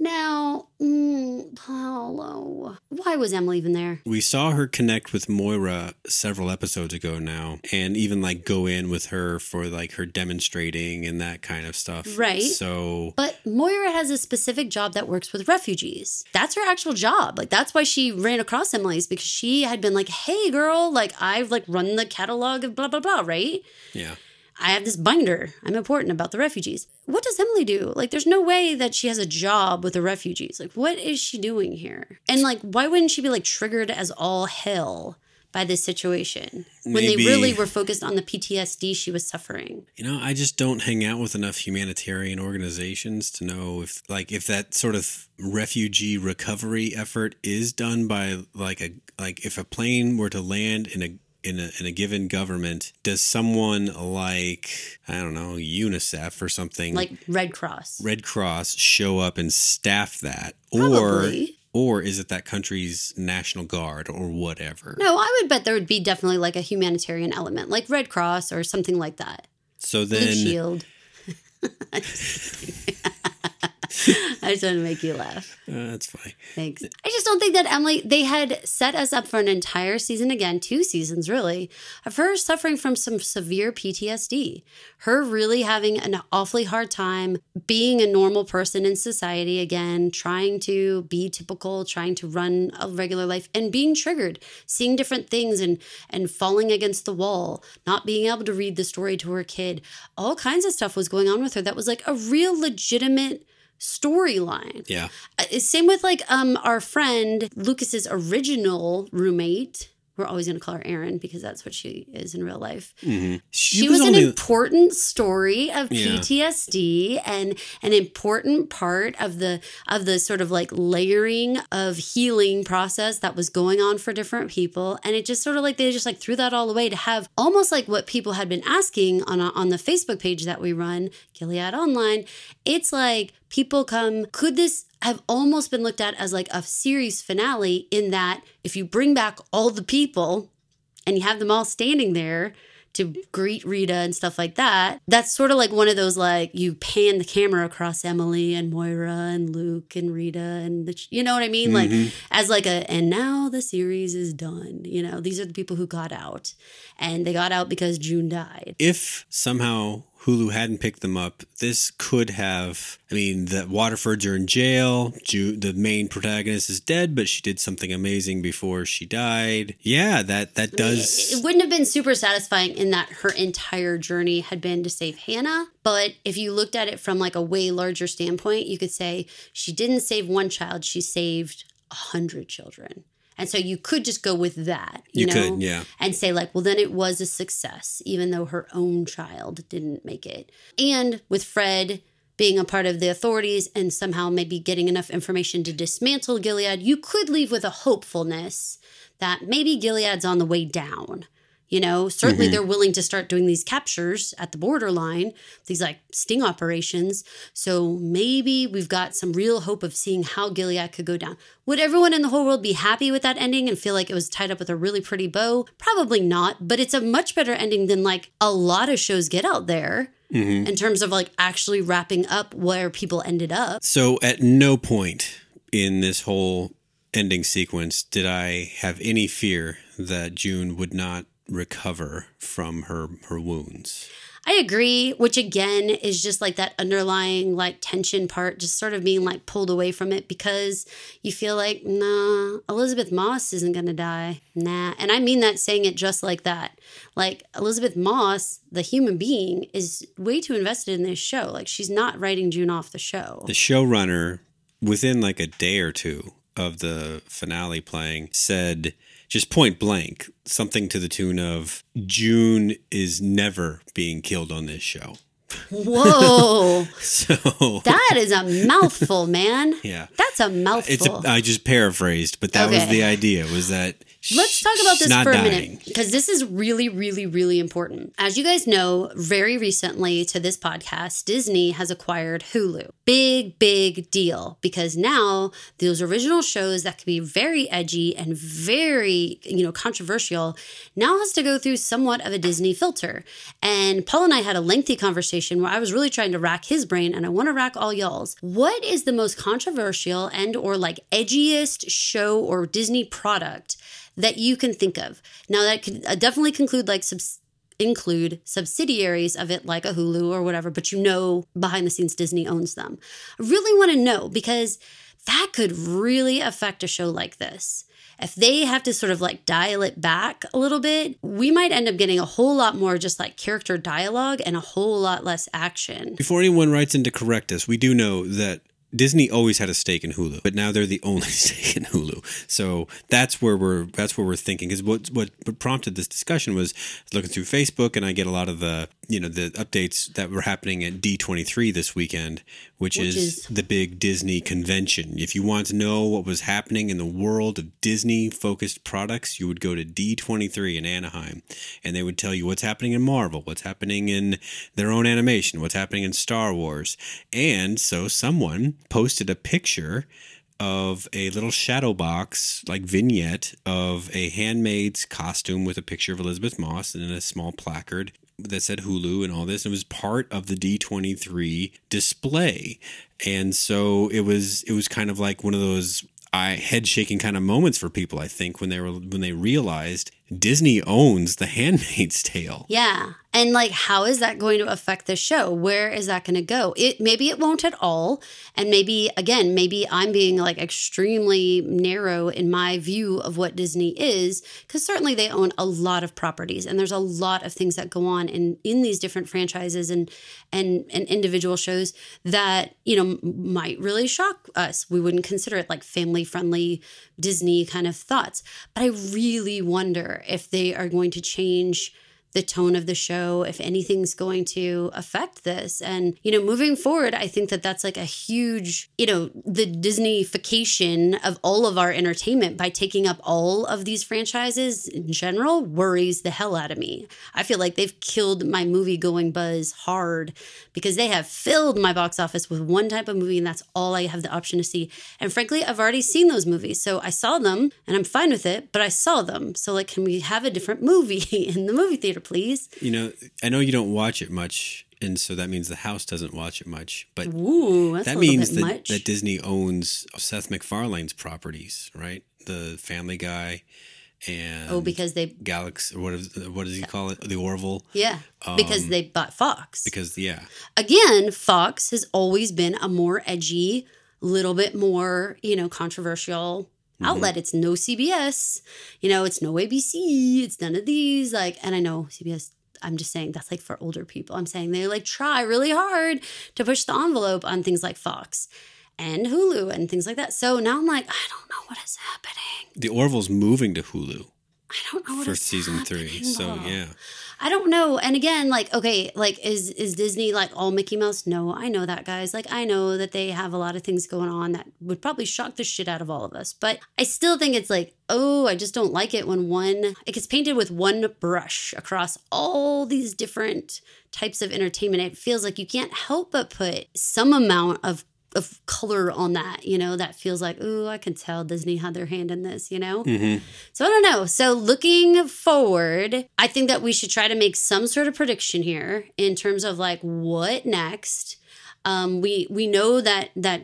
Now, mm, Paulo, why was Emily even there? We saw her connect with Moira several episodes ago now, and even like go in with her for like her demonstrating and that kind of stuff. Right. So But Moira has a specific job that works with refugees. That's her actual job. Like that's why she ran across Emily's because she had been like, "Hey, girl, like I've like run the catalog of blah blah blah, right? yeah. I have this binder. I'm important about the refugees. What does Emily do? Like, there's no way that she has a job with the refugees. Like, what is she doing here? And like, why wouldn't she be like triggered as all hell by this situation when Maybe- they really were focused on the PTSD she was suffering? You know, I just don't hang out with enough humanitarian organizations to know if like if that sort of refugee recovery effort is done by like a like if a plane were to land in a in a, in a given government, does someone like I don't know UNICEF or something Like Red Cross. Red Cross show up and staff that, Probably. or or is it that country's national guard or whatever? No, I would bet there would be definitely like a humanitarian element, like Red Cross or something like that. So Blue then, Shield. [LAUGHS] [LAUGHS] I just want to make you laugh. uh, that's fine. Thanks. I just don't think that Emily, they had set us up for an entire season again, two seasons really, of her suffering from some severe PTSD. Her really having an awfully hard time being a normal person in society again, trying to be typical, trying to run a regular life and being triggered, seeing different things and and falling against the wall, not being able to read the story to her kid. All kinds of stuff was going on with her that was like a real legitimate storyline. Yeah, Uh, Same with like um our friend Lucas's original roommate. We're always going to call her Erin because that's what she is in real life. hmm She, was, an important story of Yeah. PTSD and an important part of the of the sort of like layering of healing process that was going on for different people. And it just sort of like they just like threw that all away to have almost like what people had been asking on a, on the Facebook page that we run, Gilead Online. It's like people come, could this have almost been looked at as like a series finale in that if you bring back all the people and you have them all standing there to greet Rita and stuff like that. That's sort of like one of those like you pan the camera across Emily and Moira and Luke and Rita and the, you know what I mean? Like mm-hmm. as like a and now the series is done. You know, these are the people who got out and they got out because June died. If somehow Hulu hadn't picked them up, this could have. I mean, the Waterfords are in jail. Ju- the main protagonist is dead, but she did something amazing before she died. Yeah, that that does. it wouldn't have been super satisfying in that her entire journey had been to save Hannah. But if you looked at it from like a way larger standpoint, you could say she didn't save one child, she saved a hundred children. And so you could just go with that, you, You know, could, yeah. and say like, well, then it was a success, even though her own child didn't make it. And with Fred being a part of the authorities and somehow maybe getting enough information to dismantle Gilead, you could leave with a hopefulness that maybe Gilead's on the way down. You know, certainly mm-hmm. they're willing to start doing these captures at the borderline, these like sting operations. So maybe we've got some real hope of seeing how Gilead could go down. Would everyone in the whole world be happy with that ending and feel like it was tied up with a really pretty bow? Probably not, but it's a much better ending than like a lot of shows get out there mm-hmm. in terms of like actually wrapping up where people ended up. So at no point in this whole ending sequence did I have any fear that June would not recover from her her wounds. I agree, which again is just like that underlying like tension part, just sort of being like pulled away from it because you feel like, nah, Elisabeth Moss isn't gonna die. Nah. And I mean that saying it just like that. Like Elisabeth Moss, the human being, is way too invested in this show. Like she's not writing June off the show. The showrunner within like a day or two of the finale playing said just point blank something to the tune of June is never being killed on this show. Whoa. [LAUGHS] So that is a mouthful, man. [LAUGHS] Yeah. That's a mouthful. it's a, I just paraphrased, but that was the idea was that [LAUGHS] Let's talk about this not for a dying. minute because this is really, really, really important. As you guys know, very recently to this podcast, Disney has acquired Hulu. Big, big deal because now those original shows that could be very edgy and very, you know, controversial now has to go through somewhat of a Disney filter. And Paul and I had a lengthy conversation where I was really trying to rack his brain and I want to rack all y'all's. What is the most controversial and or like edgiest show or Disney product that you can think of. Now that could uh, definitely conclude like subs- include subsidiaries of it like a Hulu or whatever, but you know behind the scenes Disney owns them. I really want to know because that could really affect a show like this. If they have to sort of like dial it back a little bit, we might end up getting a whole lot more just like character dialogue and a whole lot less action. Before anyone writes in to correct us, we do know that Disney always had a stake in Hulu, but now they're the only [LAUGHS] stake in Hulu. So that's where we're that's where we're thinking. Because what what prompted this discussion was looking through Facebook, and I get a lot of the you know the updates that were happening at D twenty three this weekend, which, Which is, is- the big Disney convention. If you want to know what was happening in the world of Disney focused products, you would go to D twenty three in Anaheim, and they would tell you what's happening in Marvel, what's happening in their own animation, what's happening in Star Wars. And so someone posted a picture of a little shadow box like vignette of a handmaid's costume with a picture of Elisabeth Moss and a small placard that said Hulu and all this. It was part of the D23 display. And so it was it was kind of like one of those I head shaking kind of moments for people I think when they were when they realized Disney owns The Handmaid's Tale. Yeah. And like how is that going to affect the show? Where is that going to go? It maybe it won't at all. And maybe again, maybe I'm being like extremely narrow in my view of what Disney is cuz certainly they own a lot of properties and there's a lot of things that go on in in these different franchises and and and individual shows that, you know, might really shock us. We wouldn't consider it like family friendly Disney kind of thoughts. But I really wonder if they are going to change the tone of the show, if anything's going to affect this. And, you know, moving forward, I think that that's like a huge, you know, the Disneyfication of all of our entertainment by taking up all of these franchises in general worries the hell out of me. I feel like they've killed my movie going buzz hard because they have filled my box office with one type of movie and that's all I have the option to see. And frankly, I've already seen those movies. So I saw them and I'm fine with it, but I saw them. So like can we have a different movie [LAUGHS] in the movie theater, please? You know, I know you don't watch it much and so that means the house doesn't watch it much, but Ooh, that means that, much. that Disney owns Seth MacFarlane's properties, right? The Family Guy and oh, because they Galaxy. What is what does he call it? The Orville. yeah, because Um, they bought Fox. Because yeah, again, Fox has always been a more edgy, little bit more, you know, controversial Mm-hmm. outlet. It's no CBS, you know, it's no ABC, it's none of these. Like, and I know CBS, I'm just saying that's like for older people. I'm saying they like try really hard to push the envelope on things like Fox and Hulu and things like that. So now I'm like, I don't know what is happening. the Orville's moving to Hulu I don't know for season three. happening, So though. yeah, I don't know. And again, like, okay, like is is Disney like all Mickey Mouse? No, I know that, guys. Like, I know that they have a lot of things going on that would probably shock the shit out of all of us. But I still think it's like, oh, I just don't like it when one it gets painted with one brush across all these different types of entertainment. It feels like you can't help but put some amount of of color on that, you know, that feels like, ooh, I can tell Disney had their hand in this, you know? Mm-hmm. So I don't know. So looking forward, I think that we should try to make some sort of prediction here in terms of like what next. Um, we we know that that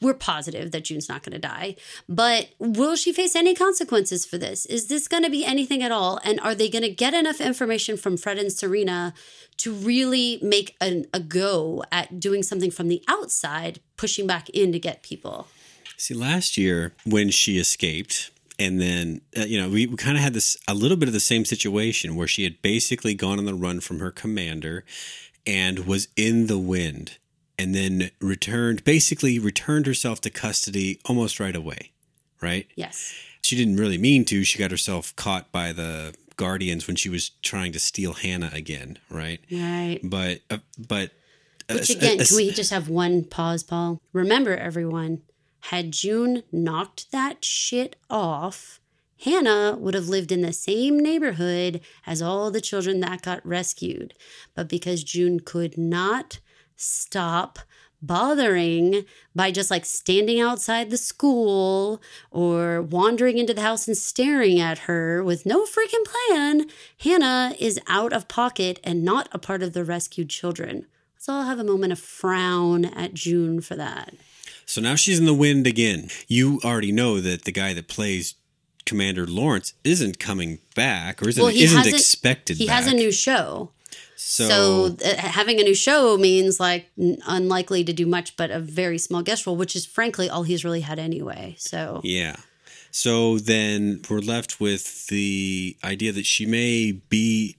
we're positive that June's not going to die, but will she face any consequences for this? Is this going to be anything at all? And are they going to get enough information from Fred and Serena to really make an, a go at doing something from the outside, pushing back in to get people? See, last year when she escaped, and then uh, you know we, we kind of had this a little bit of the same situation where she had basically gone on the run from her commander and was in the wind, and then returned basically returned herself to custody almost right away. right? Yes. She didn't really mean to. She got herself caught by the guardians when she was trying to steal Hannah again, right? Right. But uh, but Which uh, again, uh, can we just have one pause, Paul? Remember, everyone, had June knocked that shit off, Hannah would have lived in the same neighborhood as all the children that got rescued. But because June could not stop bothering by just like standing outside the school or wandering into the house and staring at her with no freaking plan, Hannah is out of pocket and not a part of the rescued children. Let's all have a moment of frown at June for that. So now she's in the wind again. You already know that the guy that plays Commander Lawrence isn't coming back or isn't, Well, isn't expected He back. has a new show. So, So, uh, having a new show means like n- unlikely to do much but a very small guest role, which is frankly all he's really had anyway. So, yeah. So then we're left with the idea that she may be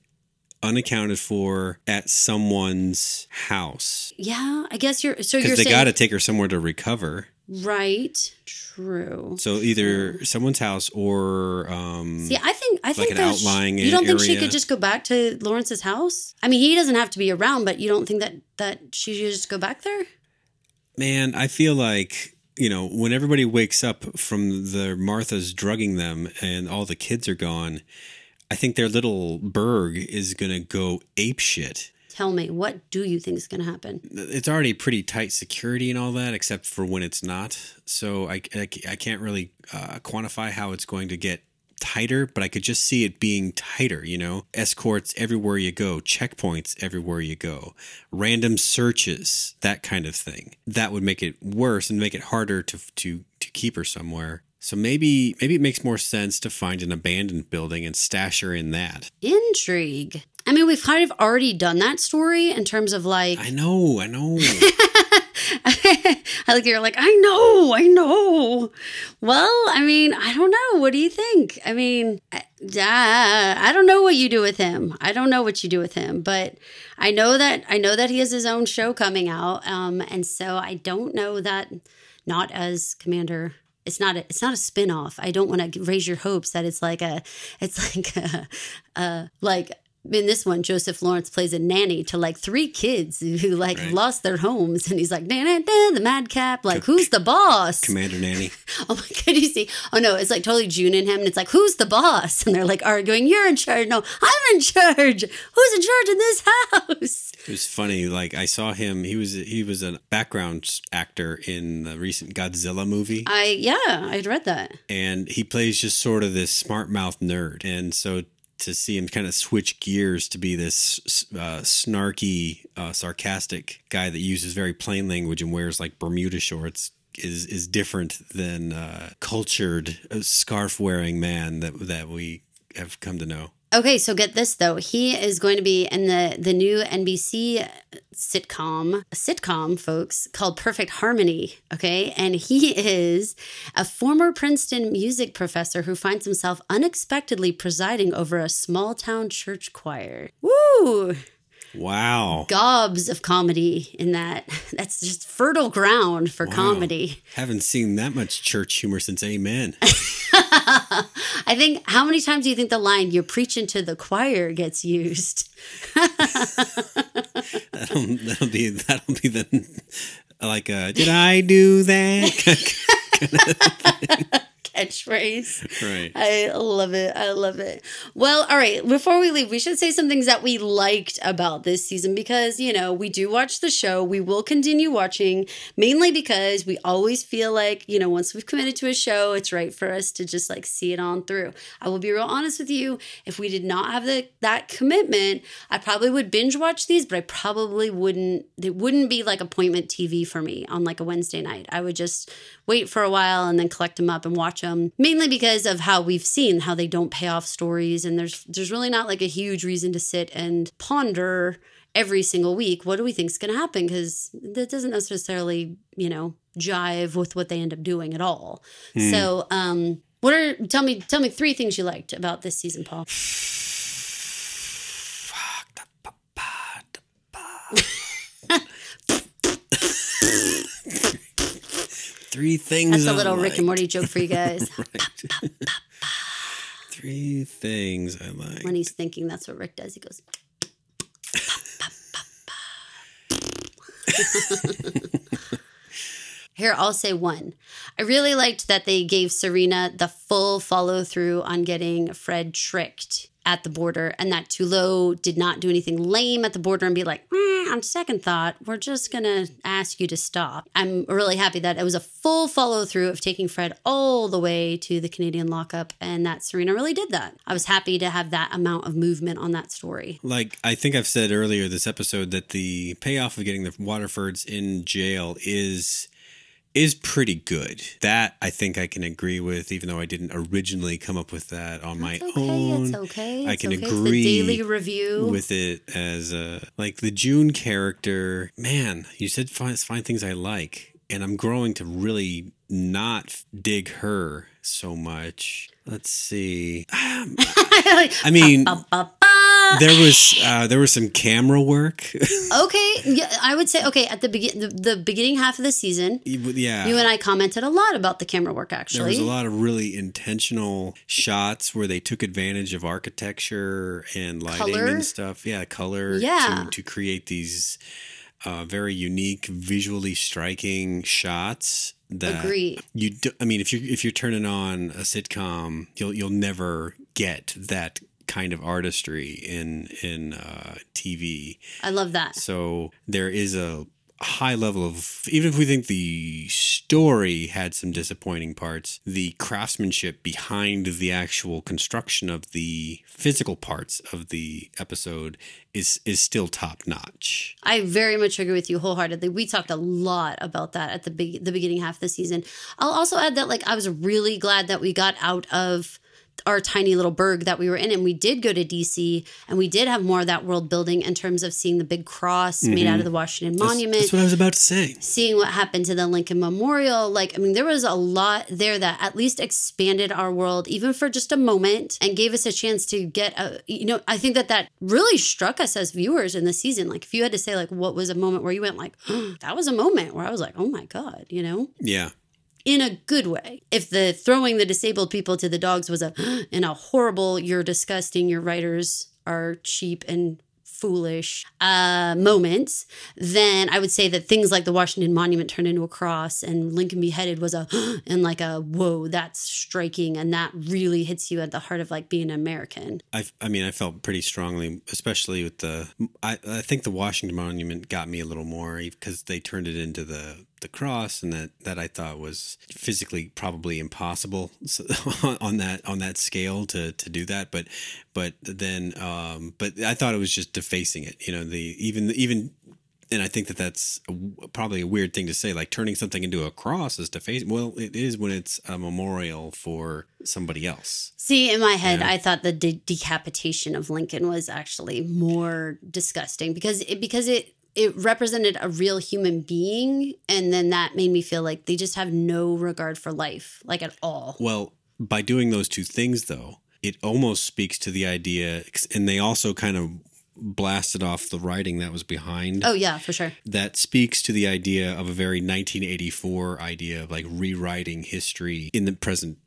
unaccounted for at someone's house yeah, I guess you're so you're they saying got to take her somewhere to recover. Right. True. So either someone's house or um, See, I think I think an outlying You don't think she could just go back to Lawrence's house? I mean, he doesn't have to be around, but you don't think that that she should just go back there? Man, I feel like you know when everybody wakes up from the Martha's drugging them and all the kids are gone. I think their little burg is gonna go ape shit. Tell me, what do you think is going to happen? It's already pretty tight security and all that, except for when it's not. So I, I, I can't really uh, quantify how it's going to get tighter, but I could just see it being tighter, you know? Escorts everywhere you go, checkpoints everywhere you go, random searches, that kind of thing. That would make it worse and make it harder to to to keep her somewhere. So maybe maybe it makes more sense to find an abandoned building and stash her in that. Intrigue. I mean, we've kind of already done that story in terms of like I know, I know. I [LAUGHS] like you're like, I know, I know. Well, I mean, I don't know. What do you think? I mean, I, I don't know what you do with him. I don't know what you do with him, but I know that I know that he has his own show coming out, um, and so I don't know that not as Commander. It's not a, it's not a spin-off. I don't want to raise your hopes that it's like a it's [LAUGHS] like a, a like in this one, Joseph Lawrence plays a nanny to like three kids who like Right. lost their homes, and he's like, "Nah, nah, nah, the madcap, like, who's the boss? Commander Nanny. [LAUGHS] Oh my god, you see? Oh no, it's like totally June and him, and it's like, who's the boss? And they're like arguing, "You're in charge." No, I'm in charge. Who's in charge in this house? It was funny. Like I saw him. He was he was a background actor in the recent Godzilla movie, I yeah, I'd read that. and he plays just sort of this smart mouth nerd. And so to see him kind of switch gears to be this uh, snarky, uh, sarcastic guy that uses very plain language and wears like Bermuda shorts is is different than uh, cultured scarf wearing man that that we have come to know. Okay, so get this though. He is going to be in the the new NBC sitcom, sitcom folks called Perfect Harmony, okay? And he is a former Princeton music professor who finds himself unexpectedly presiding over a small town church choir. Woo! Wow. Gobs of comedy in that. [LAUGHS] That's just fertile ground for Wow. comedy. Haven't seen that much church humor since Amen. [LAUGHS] I think how many times do you think the line "you're preaching to the choir" gets used? [LAUGHS] That'll, that'll be that'll be the like uh did I do that? Catchphrase. right. I love it. I love it. Well, all right. Before we leave, we should say some things that we liked about this season because, you know, we do watch the show. We will continue watching mainly because we always feel like, you know, once we've committed to a show, it's right for us to just like see it on through. I will be real honest with you. If we did not have the, that commitment, I probably would binge watch these, but I probably wouldn't, it wouldn't be like appointment TV for me on like a Wednesday night. I would just wait for a while and then collect them up and watch them mainly because of how we've seen how they don't pay off stories. And there's there's really not like a huge reason to sit and ponder every single week what do we think is going to happen? Because that doesn't necessarily you know jive with what they end up doing at all. So um what are tell me tell me three things you liked about this season paul [SIGHS] [LAUGHS] Three things. That's a little Rick and. Morty joke for you guys. [LAUGHS] Right. Three things I like. when he's thinking, that's what Rick does. He goes, [LAUGHS] Here, I'll say one. I really liked that they gave Serena the full follow through on getting Fred tricked at the border, and that Tuello did not do anything lame at the border and be like, "Mm, on second thought, we're just going to ask you to stop. I'm really happy that it was a full follow through of taking Fred all the way to the Canadian lockup, and that Serena really did that. I was happy to have that amount of movement on that story. Like I think I've said earlier this episode that the payoff of getting the Waterfords in jail is is pretty good. That I think I can agree with, even though I didn't originally come up with that on my It's okay. own. It's okay. I can okay. agree daily review. with it as a like the June character. Man, you said find, find things I like, and I'm growing to really not dig her so much. Let's see. [SIGHS] [LAUGHS] I mean. There was uh, there was some camera work. [LAUGHS] okay, yeah, I would say okay at the begin the, the beginning half of the season. yeah, You and I commented a lot about the camera work. Actually, there was a lot of really intentional shots where they took advantage of architecture and lighting Color? and stuff. Yeah, color. Yeah. To, to create these uh, very unique, visually striking shots. That Agree. You, do, I mean, if you if you're turning on a sitcom, you'll you'll never get that kind of artistry in in uh, TV. I love that. So there is a high level of even if we think the story had some disappointing parts, the craftsmanship behind the actual construction of the physical parts of the episode is is still top notch. I very much agree with you wholeheartedly. We talked a lot about that at the be- the beginning half of the season. I'll also add that like I was really glad that we got out of our tiny little burg that we were in and we did go to DC and we did have more of that world building in terms of seeing the big cross made out mm-hmm. of the Washington That's- Monument. That's, what I was about to say. seeing what happened to the Lincoln Memorial. Like, I mean, there was a lot there that at least expanded our world, even for just a moment, and gave us a chance to get a, you know, I think that that really struck us as viewers in the season. Like, if you had to say, like, what was a moment where you went, like, [GASPS] that was a moment where I was like, oh my God, you know? Yeah. In a good way. If the throwing the disabled people to the dogs was a [GASPS] in a horrible, you're disgusting, your writers are cheap and foolish uh, moments, then I would say that things like the Washington Monument turned into a cross and Lincoln beheaded was a [GASPS] and like a whoa, that's striking and that really hits you at the heart of like being an American. I, I mean, I felt pretty strongly, especially with the. I, I think the Washington Monument got me a little more because they turned it into the the cross, and that that I thought was physically probably impossible [LAUGHS] on that on that scale to to do that. But but then, um, but I thought it was just defacing it. You know, the even even. And I think that that's probably a weird thing to say. Like turning something into a cross is defacing. Well, it is when it's a memorial for somebody else. See, in my head, Yeah. I thought the de- decapitation of Lincoln was actually more disgusting because it because it it represented a real human being, and then that made me feel like they just have no regard for life, like at all. Well, by doing those two things, though, it almost speaks to the idea, and they also kind of blasted off the writing that was behind. Oh yeah, for sure. That speaks to the idea of a very 1984 idea of like rewriting history in the present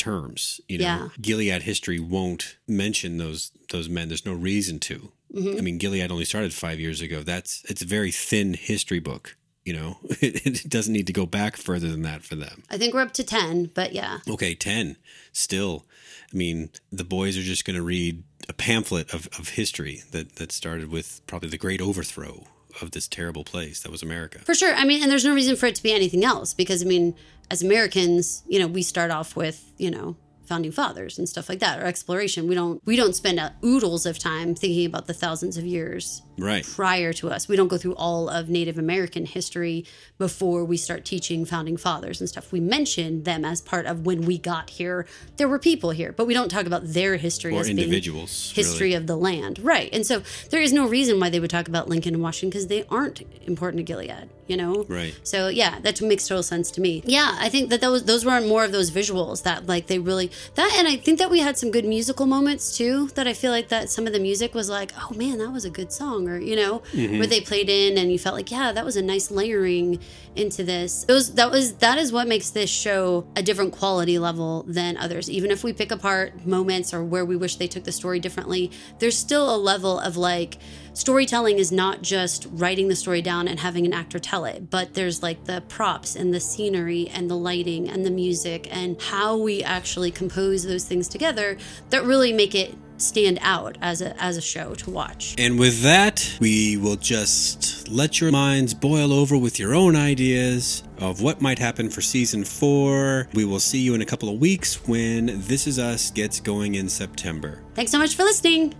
terms. You know, Yeah. Gilead history won't mention those those men. There's no reason to. Mm-hmm. I mean, Gilead only started five years ago. That's it's a very thin history book. You know, [LAUGHS] it, doesn't need to go back further than that for them. I think we're up to ten, but yeah, Okay, 10. Still, I mean, the boys are just going to read a pamphlet of, of history that, that started with probably the great overthrow of this terrible place that was America. for sure. I mean, and there's no reason for it to be anything else because I mean, as Americans, you know, we start off with you know founding fathers and stuff like that or exploration. We don't we don't spend oodles of time thinking about the thousands of years Right. prior to us. We don't go through all of Native American history before we start teaching founding fathers and stuff. We mention them as part of when we got here. There were people here, but we don't talk about their history Or as individuals. history really. of the land. Right. And so there is no reason why they would talk about Lincoln and Washington because they aren't important to Gilead, you know? Right. So yeah, that makes total sense to me. Yeah, I think that those those were more of those visuals that like they really that and I think that we had some good musical moments too that I feel like that some of the music was like, "Oh man, that was a good song," or you know, Mm-hmm. where they played in and you felt like, "Yeah, that was a nice layering into this." Those that was that is what makes this show a different quality level than others. Even if we pick apart moments or where we wish they took the story differently, there's still a level of like storytelling is not just writing the story down and having an actor tell it, but there's like the props and the scenery and the lighting and the music and how we actually compose those things together that really make it stand out as a as a show to watch. And with that, we will just let your minds boil over with your own ideas of what might happen for season four. We will see you in a couple of weeks when This Is Us gets going in September. Thanks so much for listening.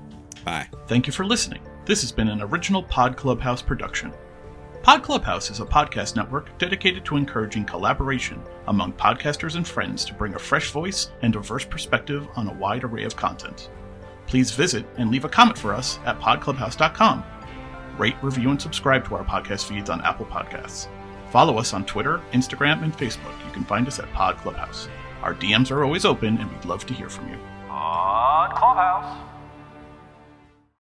Bye. Thank you for listening. This has been an original Pod Clubhouse production. Pod Clubhouse is a podcast network dedicated to encouraging collaboration among podcasters and friends to bring a fresh voice and diverse perspective on a wide array of content. Please visit and leave a comment for us at podclubhouse.com. Rate, review, and subscribe to our podcast feeds on Apple Podcasts. Follow us on Twitter, Instagram, and Facebook. You can find us at Pod Clubhouse. Our DMs are always open, and we'd love to hear from you. Pod Clubhouse.